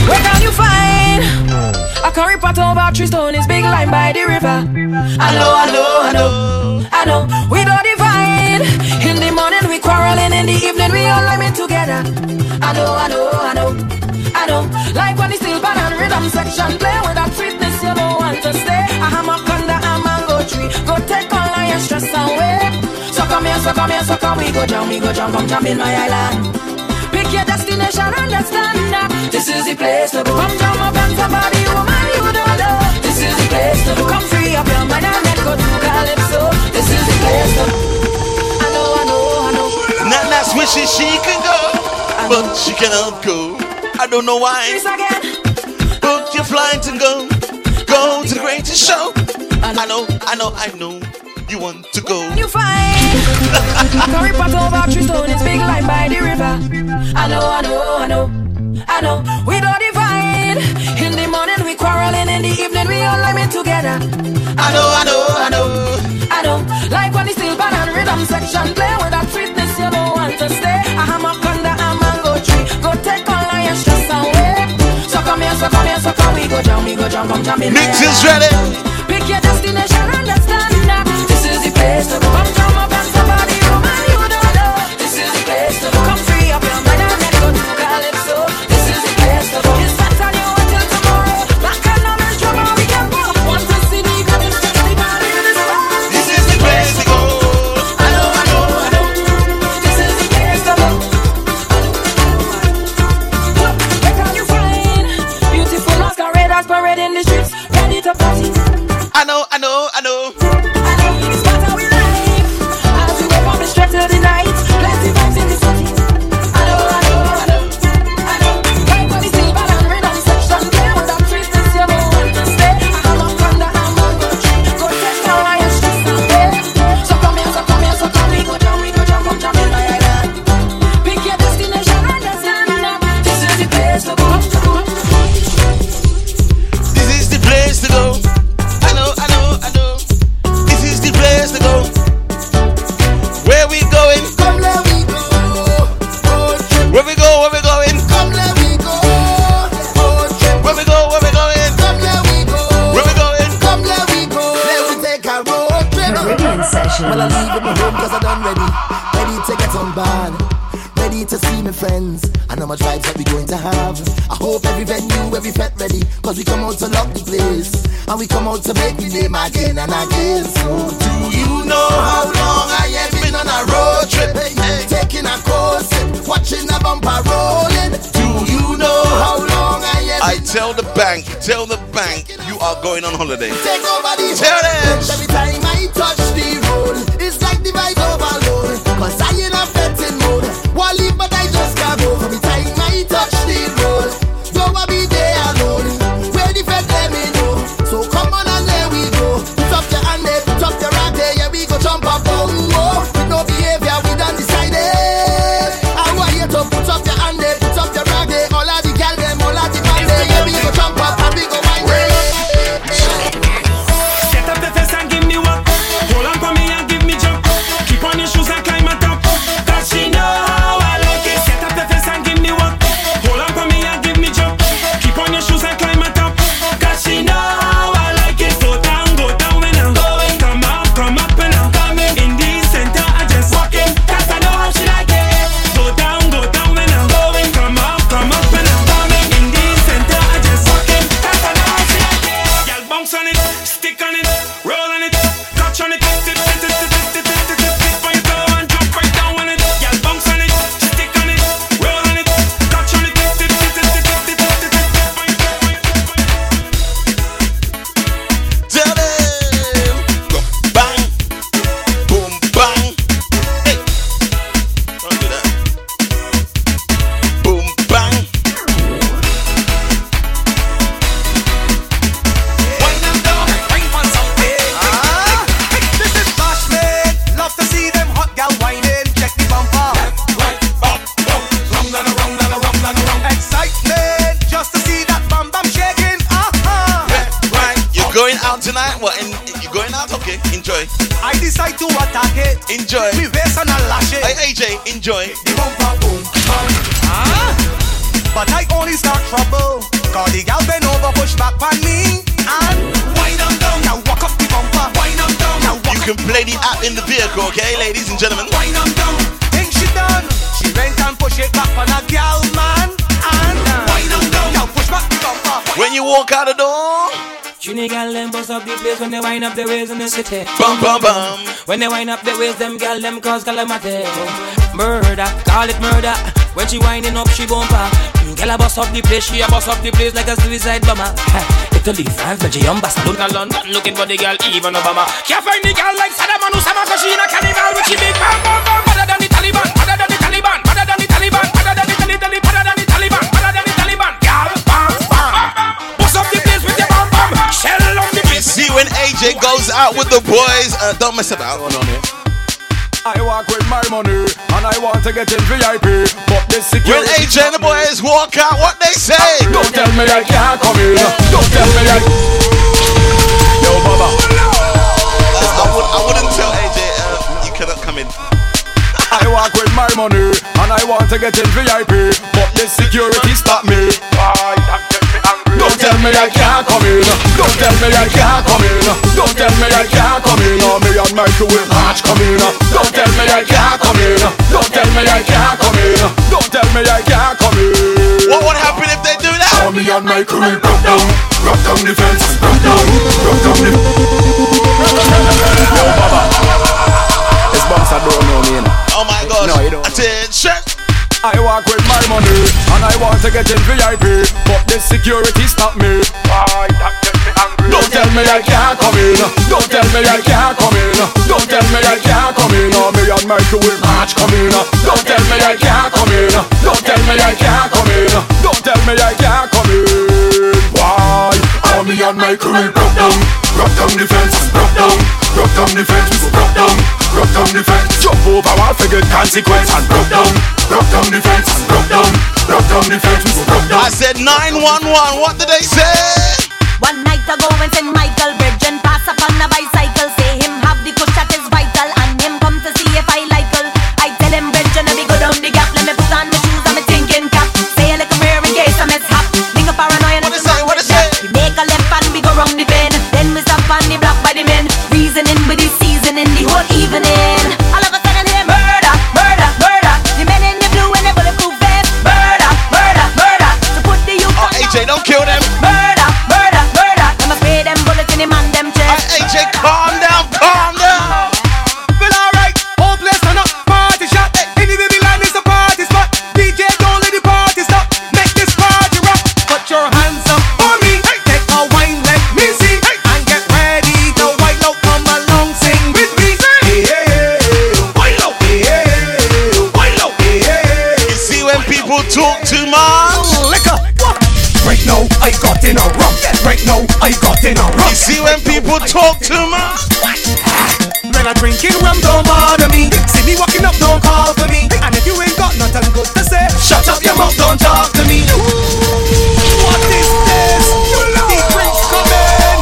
Where can you find a curry pot over three stone is big line by the river? I know, I know, I know, I know. We don't In the morning we quarreling, in the evening we all liming together. I know, I know, I know, I know. Like when the band and rhythm section play with that sweetness, you don't want to stay. A hammock under a mango tree, go take all your stress away. So come here, so come here, so come we go jump, we go jump, come jump in my island. Pick your destination, understand that This is the place to go Come jump up and somebody, woman, you don't know This is the place to go Come free up your mind and let go to Calypso This is the place to go wishing she could go, but she cannot go. I don't know why. Book your flight and go, go to the greatest show. I know, I know, I know. You want to go. You find Curry pot over three stone It's big line by the river I know, I know, I know I know We don't divide In the morning we quarreling In the evening we all liming together I know, I know, I know I know Like when the band and rhythm section Play with that go we go jump, come jump in Mix is ready. Pick your destination, understand that This is the place to go. Come and again. So do you know how long I have been on a road trip? Taking a course, watching a bumper rolling. Do you know how long I have I tell the bank, tell the bank, you are going on holiday. Take over the Tell them. Trouble. Cause the gal bend over, push back on me. And wind them down. Now walk up the bumper. Wind them down. Now walk You can play the app in the vehicle, okay, ladies and gentlemen. Wind them down. Think she done. She went and push it back on a gal, man. And wind them down. Now push back the bumper. When you walk out the door, Trini gal them bust up the place when they wind up the waist in the city. bum bum bum. When they wind up the waist, them gal them cause calamity. Murder, call it murder. When she winding up, she bumper. Girl a bust up the place, she a bust up the place like a suicide bomber. Italy, France, Belgium, Barcelona, London, looking for the girl, even Obama. Can't find the girl like Saddam Hussein, cause she in a carnival with she big bam bam bam. AJ goes out with the boys, uh, don't mess about. I walk with my money and I want to get in VIP, but this When security. AJ and the boys walk out, what they say? Don't tell me I can't come in. Don't tell me I. Yo, Baba. Uh, I, would, I wouldn't tell AJ uh, you cannot come in. I walk with my money and I want to get in VIP, but this security stop me. Don't tell me I can't come in. Don't tell me I can't come in. Don't tell me I can't come in. Oh, me and my crew will march come in. Don't tell me I can't come in. Don't tell me I can't come in. Don't tell me I can't come in. What would happen if they do that? Oh, me and my crew will broke down, broke down the fence, broke down, broke down the. Yo, Baba. It's bumps I don't know me. Oh my gosh. No, you don't. Attention. I walk with my money and I want to get in VIP, but the security stop me. Why Don't tell me I can't come in. Don't tell me I can't come in. Don't tell me I can't come in. Oh, me and crew will march come in. Don't tell me I can't come in. Don't tell me I can't come in. Don't tell me I can't come in. Why? Oh, me and crew will broke down, broke down the fence, broke down, broke down the fence, broke down, broke down the fence. Jump over wall for good consequence and broke down, broke down the fence, broke down, broke down the fence, broke down. I said 911. What did they say? One night ago when St. Michael Virgin pass up on a bicycle Say him have the kush that is vital And him come to see if I like her I tell him Virgin let me go down the gap Let me put on Hey, AJ, calm down, calm down. Well, alright, whole place turn up, party shot. Any baby line is a party spot. DJ, don't let the party stop. Make this party rock. Put your hands up for me. Take a wine, let me see. And get ready to wild out. Come along, sing with me. Yeah, wild out. Yeah, wild out. Yeah. You see when people talk too much? Liquor. Right now, I got in a rum. Right now, I got in a rum. You see when people talk too much? When I drinking rum, don't bother me. See me walking up, don't call for me. And if you ain't got nothing good to say, shut up your mouth, don't talk to me. What is this? The drinks coming.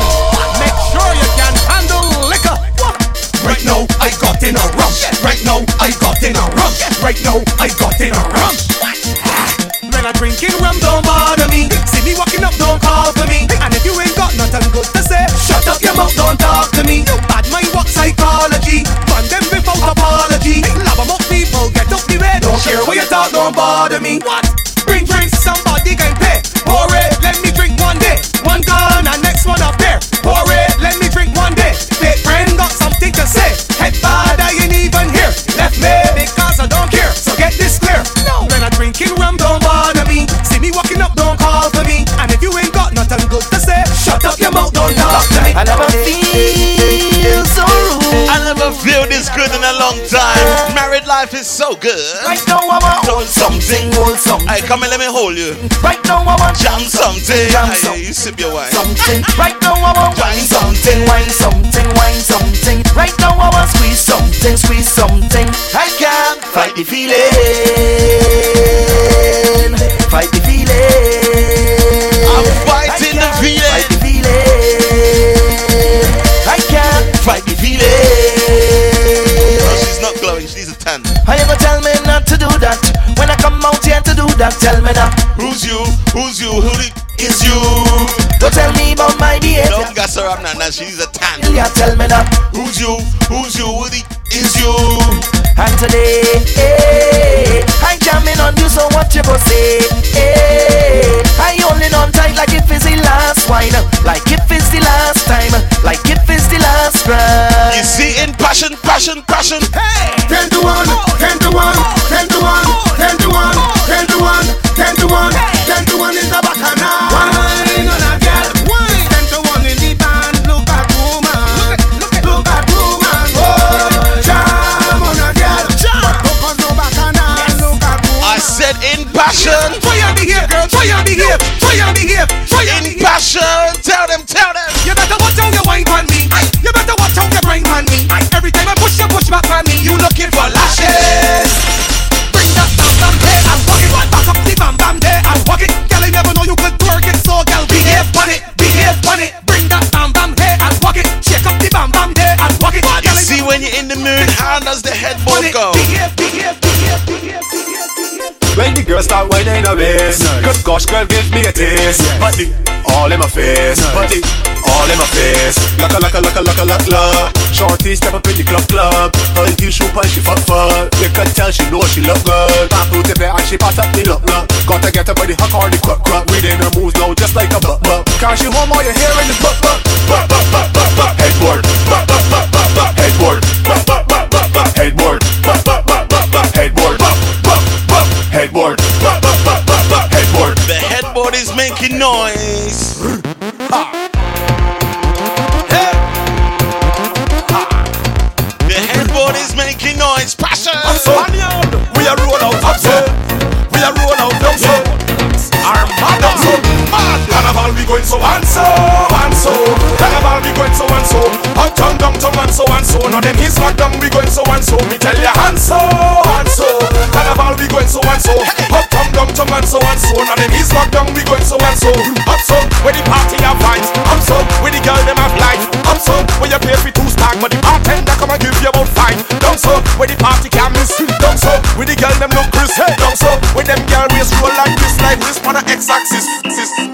Make sure you can handle liquor. Right now, I got in a rum. Right now, I got in a rum. Right now, I got in a rum. When I drinking rum, don't bother me. See me walking up, don't call for me. And if you ain't got nothing good to say, shut up your mouth, don't talk to me. Bad mind what psychology. Run them without apology. Love 'em up people, get up the way. Don't care what you talk, don't bother me. What? Bring drinks, somebody can your mouth, don't talk to me. I never feel so rude. I never feel this good in a long time. Married life is so good. Right now I want hold something, hold something. Hey, come and let me hold you. Right now I want Jam something. Jam something. you sip your wine. something. Right now I want wine something, wine something, wine something. Right now I want squeeze something, squeeze something. I can't fight the feeling, fight the Who's you? Who's you? Who the is you? Don't tell me about my behavior. Don't gas her up now, now she's a tan. Yeah, tell me that. Who's you? Who's you? Who the is you? And today, eh, I'm jamming on you, so what you go say? Eh, I only on tight like if it's the last wine, like if it's the last time, like if it's the last ride. You see, in passion, passion, passion. Hey, ten to one, ten to on me. Every time I push you, push back on me. You looking for lashes? Bring that bam bam there and walk it. Back up the bam bam there and walk it. Girl, I never know you could twerk it, so girl, behave on it, behave on it. Bring that bam bam there and walk it. Shake up the bam bam there and walk it. You see, when you're in the mood, how does the headboard go? Behave, behave, behave, behave. When the girl start whining a waist Good gosh, girl, give me a taste. But the all in my face. But the all in my face. Laka, laka, laka, laka, laka, laka. Shorty step up in the club, club. Her heel shoe punch, she fuck, fuck. You can tell she know she look good. Pop out the bed and she pat up the look, look. Gotta get her the hook or the cruk, cruk Reading her moves now just like a buck, buck. Can't she home all your hair in the buck, buck Buck, buck, buck, buck, buck? Headboard. Buck, buck, buck, buck, buck. Headboard. Buck, buck, buck, buck, buck. Headboard Headboard. Headboard. The headboard is making noise. The headboard is making noise. Passion. We are roll out so We are roll out down so Armada so Mad. Carnival we going so and so and so. Carnival we going so and so. Uptown downtown and so and so. Now them hits locked down we going so and so. Me tell ya and so and Uptown downtown and so and so. Now them hits locked down we going so and so. Up so where the party have vibes. Up so where the girl them have light Up so where you pay for two stag But the bartender come and give you about five. Down so where the party can miss. Down so where the girl them look Chris. Hey. Down so where them girl waist roll like this Like this on the x-axis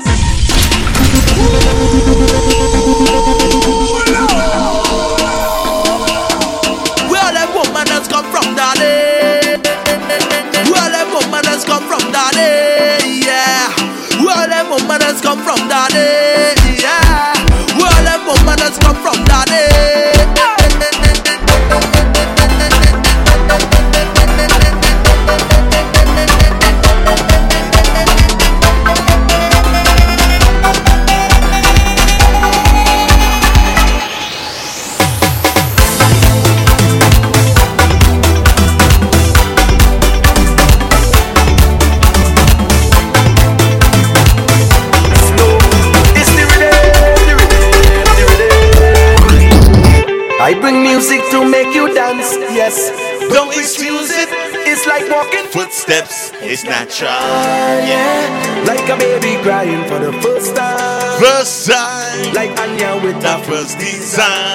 It's natural. yeah. Like a baby crying for the first time. First time. Like Anya with The first design.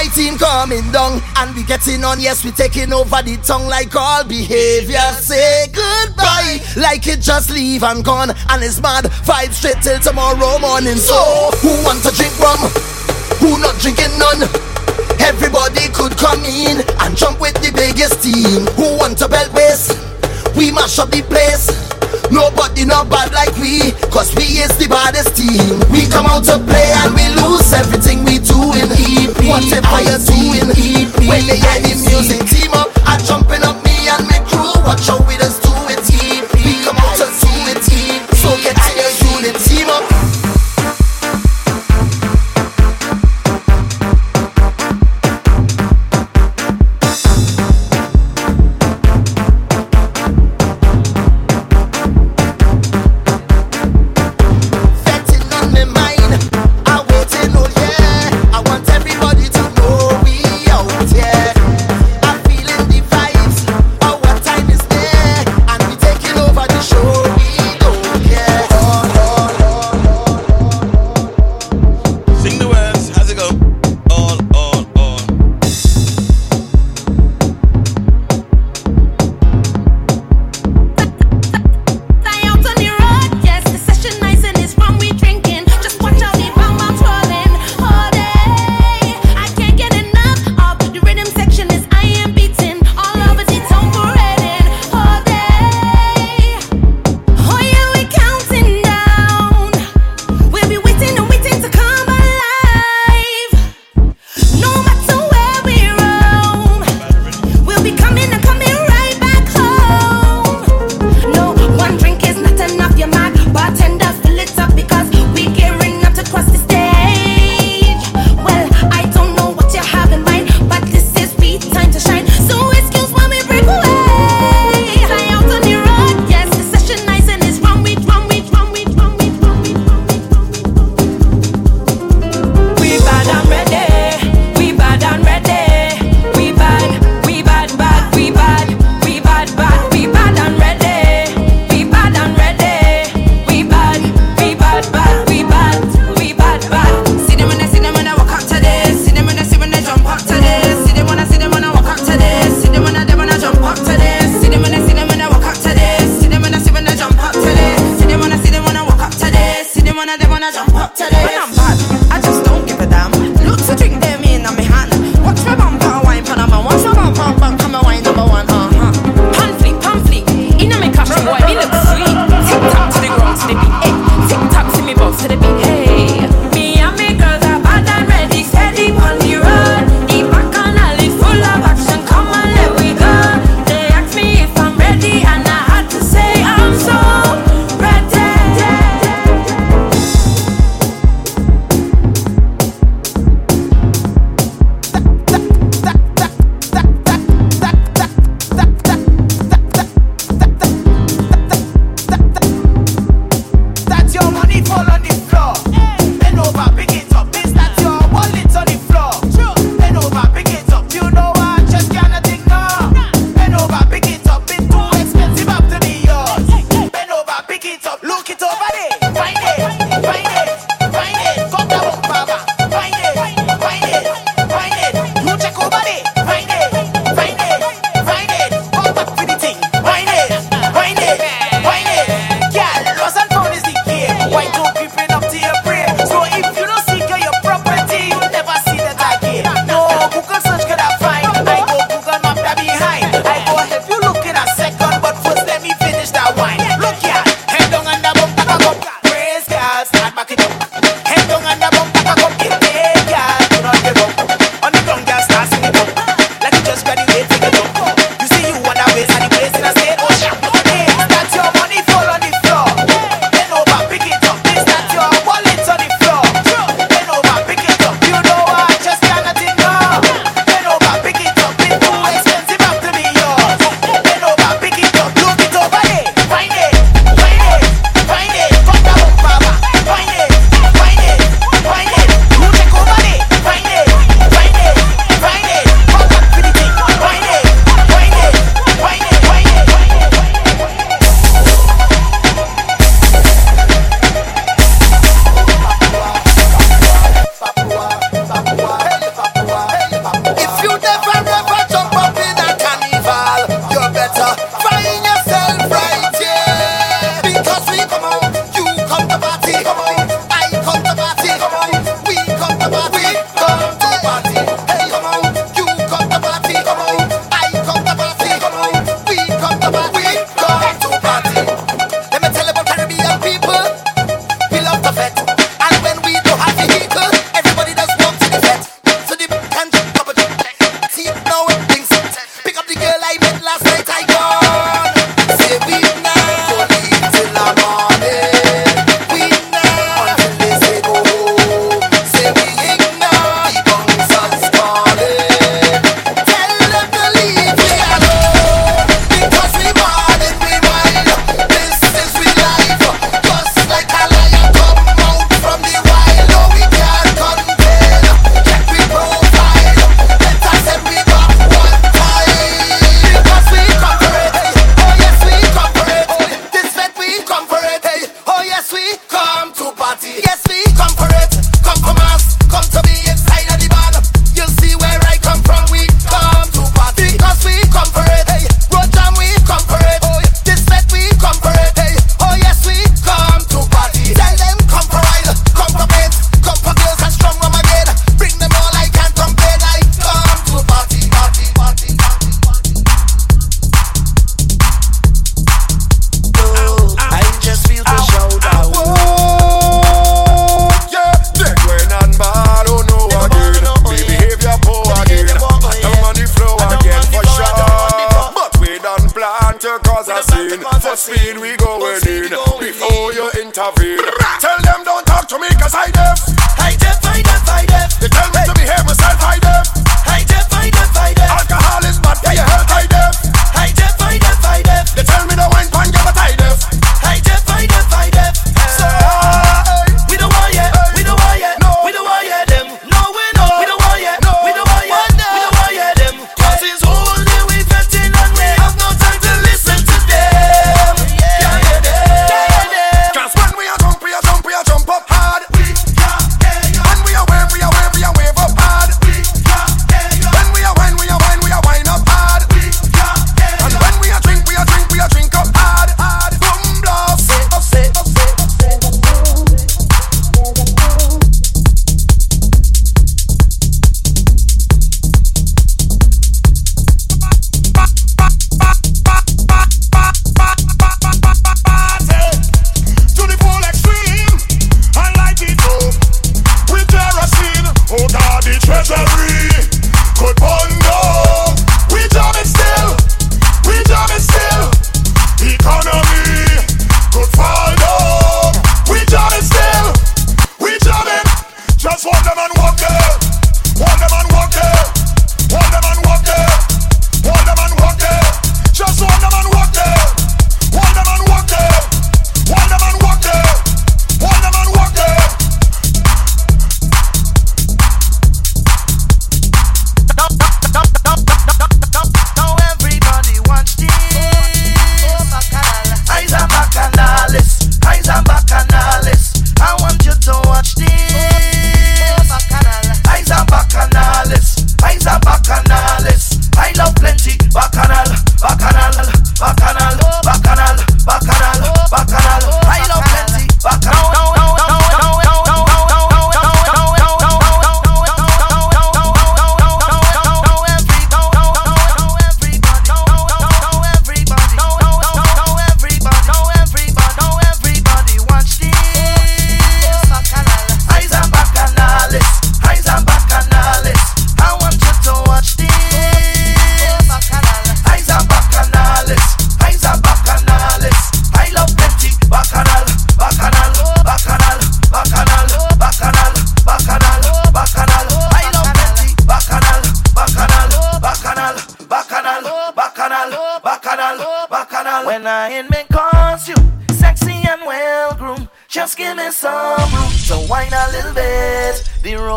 My team coming down and we getting on. Yes, we taking over the tongue like all behavior. Say goodbye like it just leave and gone. And it's mad five straight till tomorrow morning. So who want to drink rum? Who not drinking none? Everybody could come in and jump with the biggest team. Who want to belt race? We mash up the place. Nobody not bad like we, cause we is the baddest team. We come out to play and we lose everything doing, what am I doing, when they hear the music.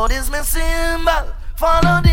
Road is my symbol. Follow the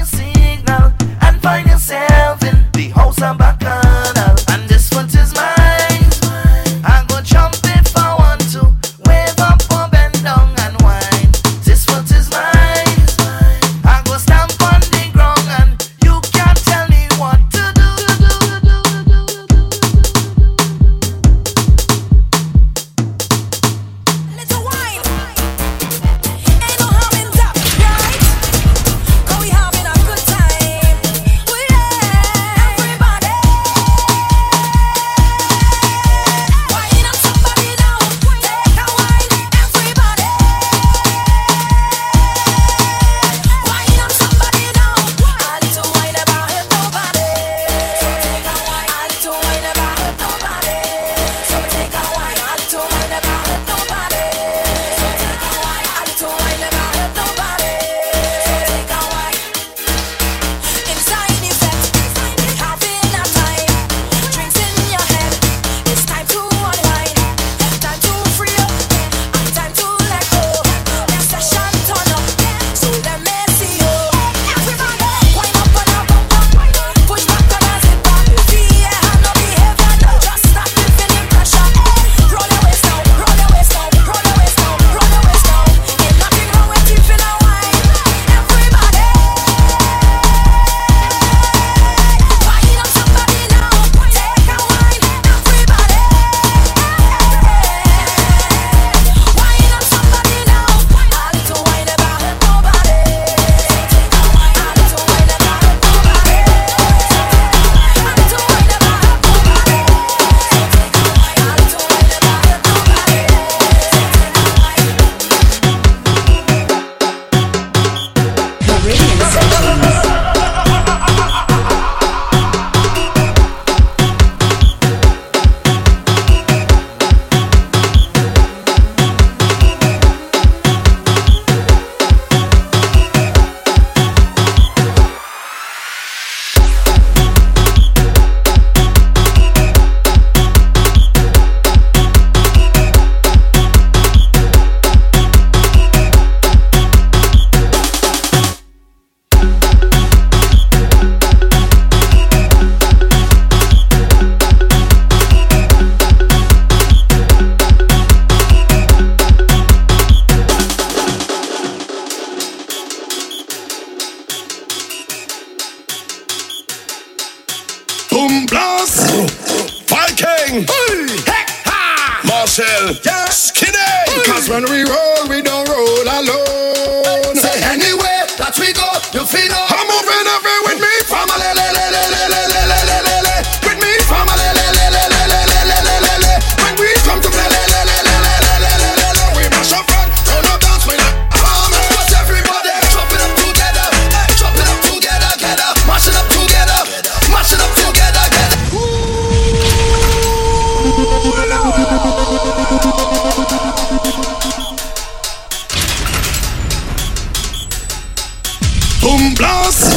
Boom blast.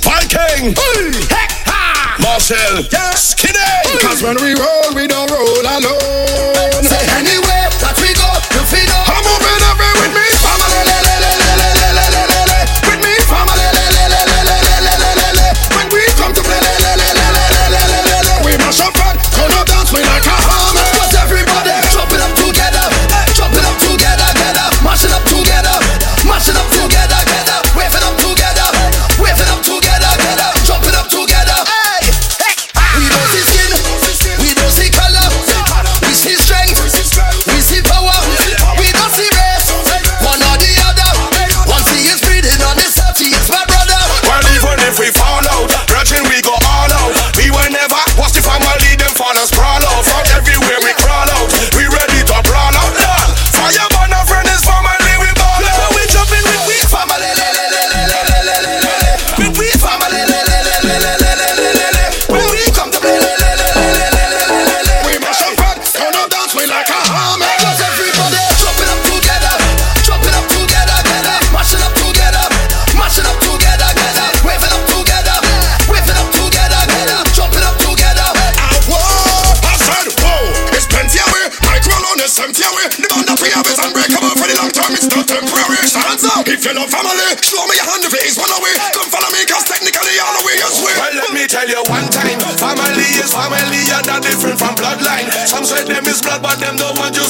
Viking. Marshall. Yeah. Skinny. Cause when we roll, we don't roll alone. Say,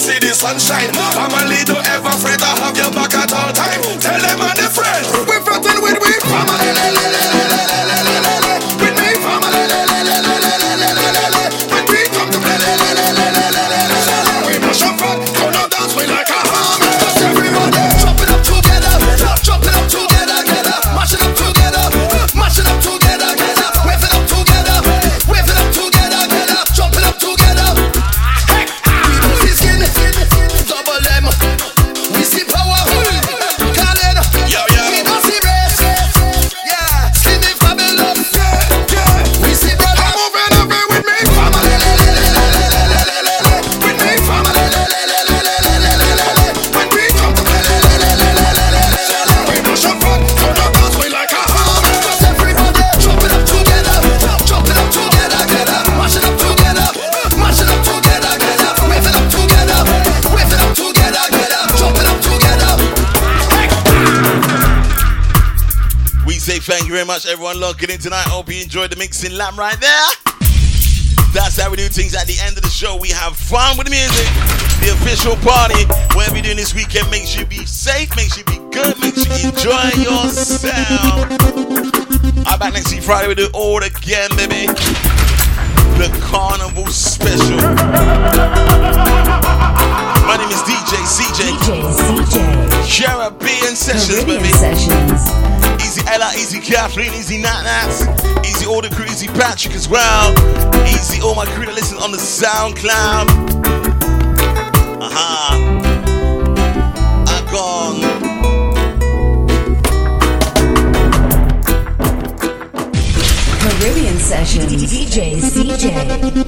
see the sunshine. Family, don't ever fret, I have your back at all time. Tell them I very much, everyone logging in tonight. Hope you enjoyed the mixing lamb right there. That's how we do things at the end of the show. We have fun with the music, the official party. Whatever you're doing this weekend, make sure you be safe, make sure you be good, make sure you enjoy yourself. I'm back next week Friday. We do it all again, baby. The Carnival Special. My name is DJ CJ. DJ CJ. Caribbean Sessions, Caribbean baby. Sessions. Ella, Easy Catherine, Easy Nat Nat, Easy all the crew, Easy Patrick as well, Easy all my crew that listen on the SoundCloud. Uh huh. I gone. Caribbean session, DJ CJ.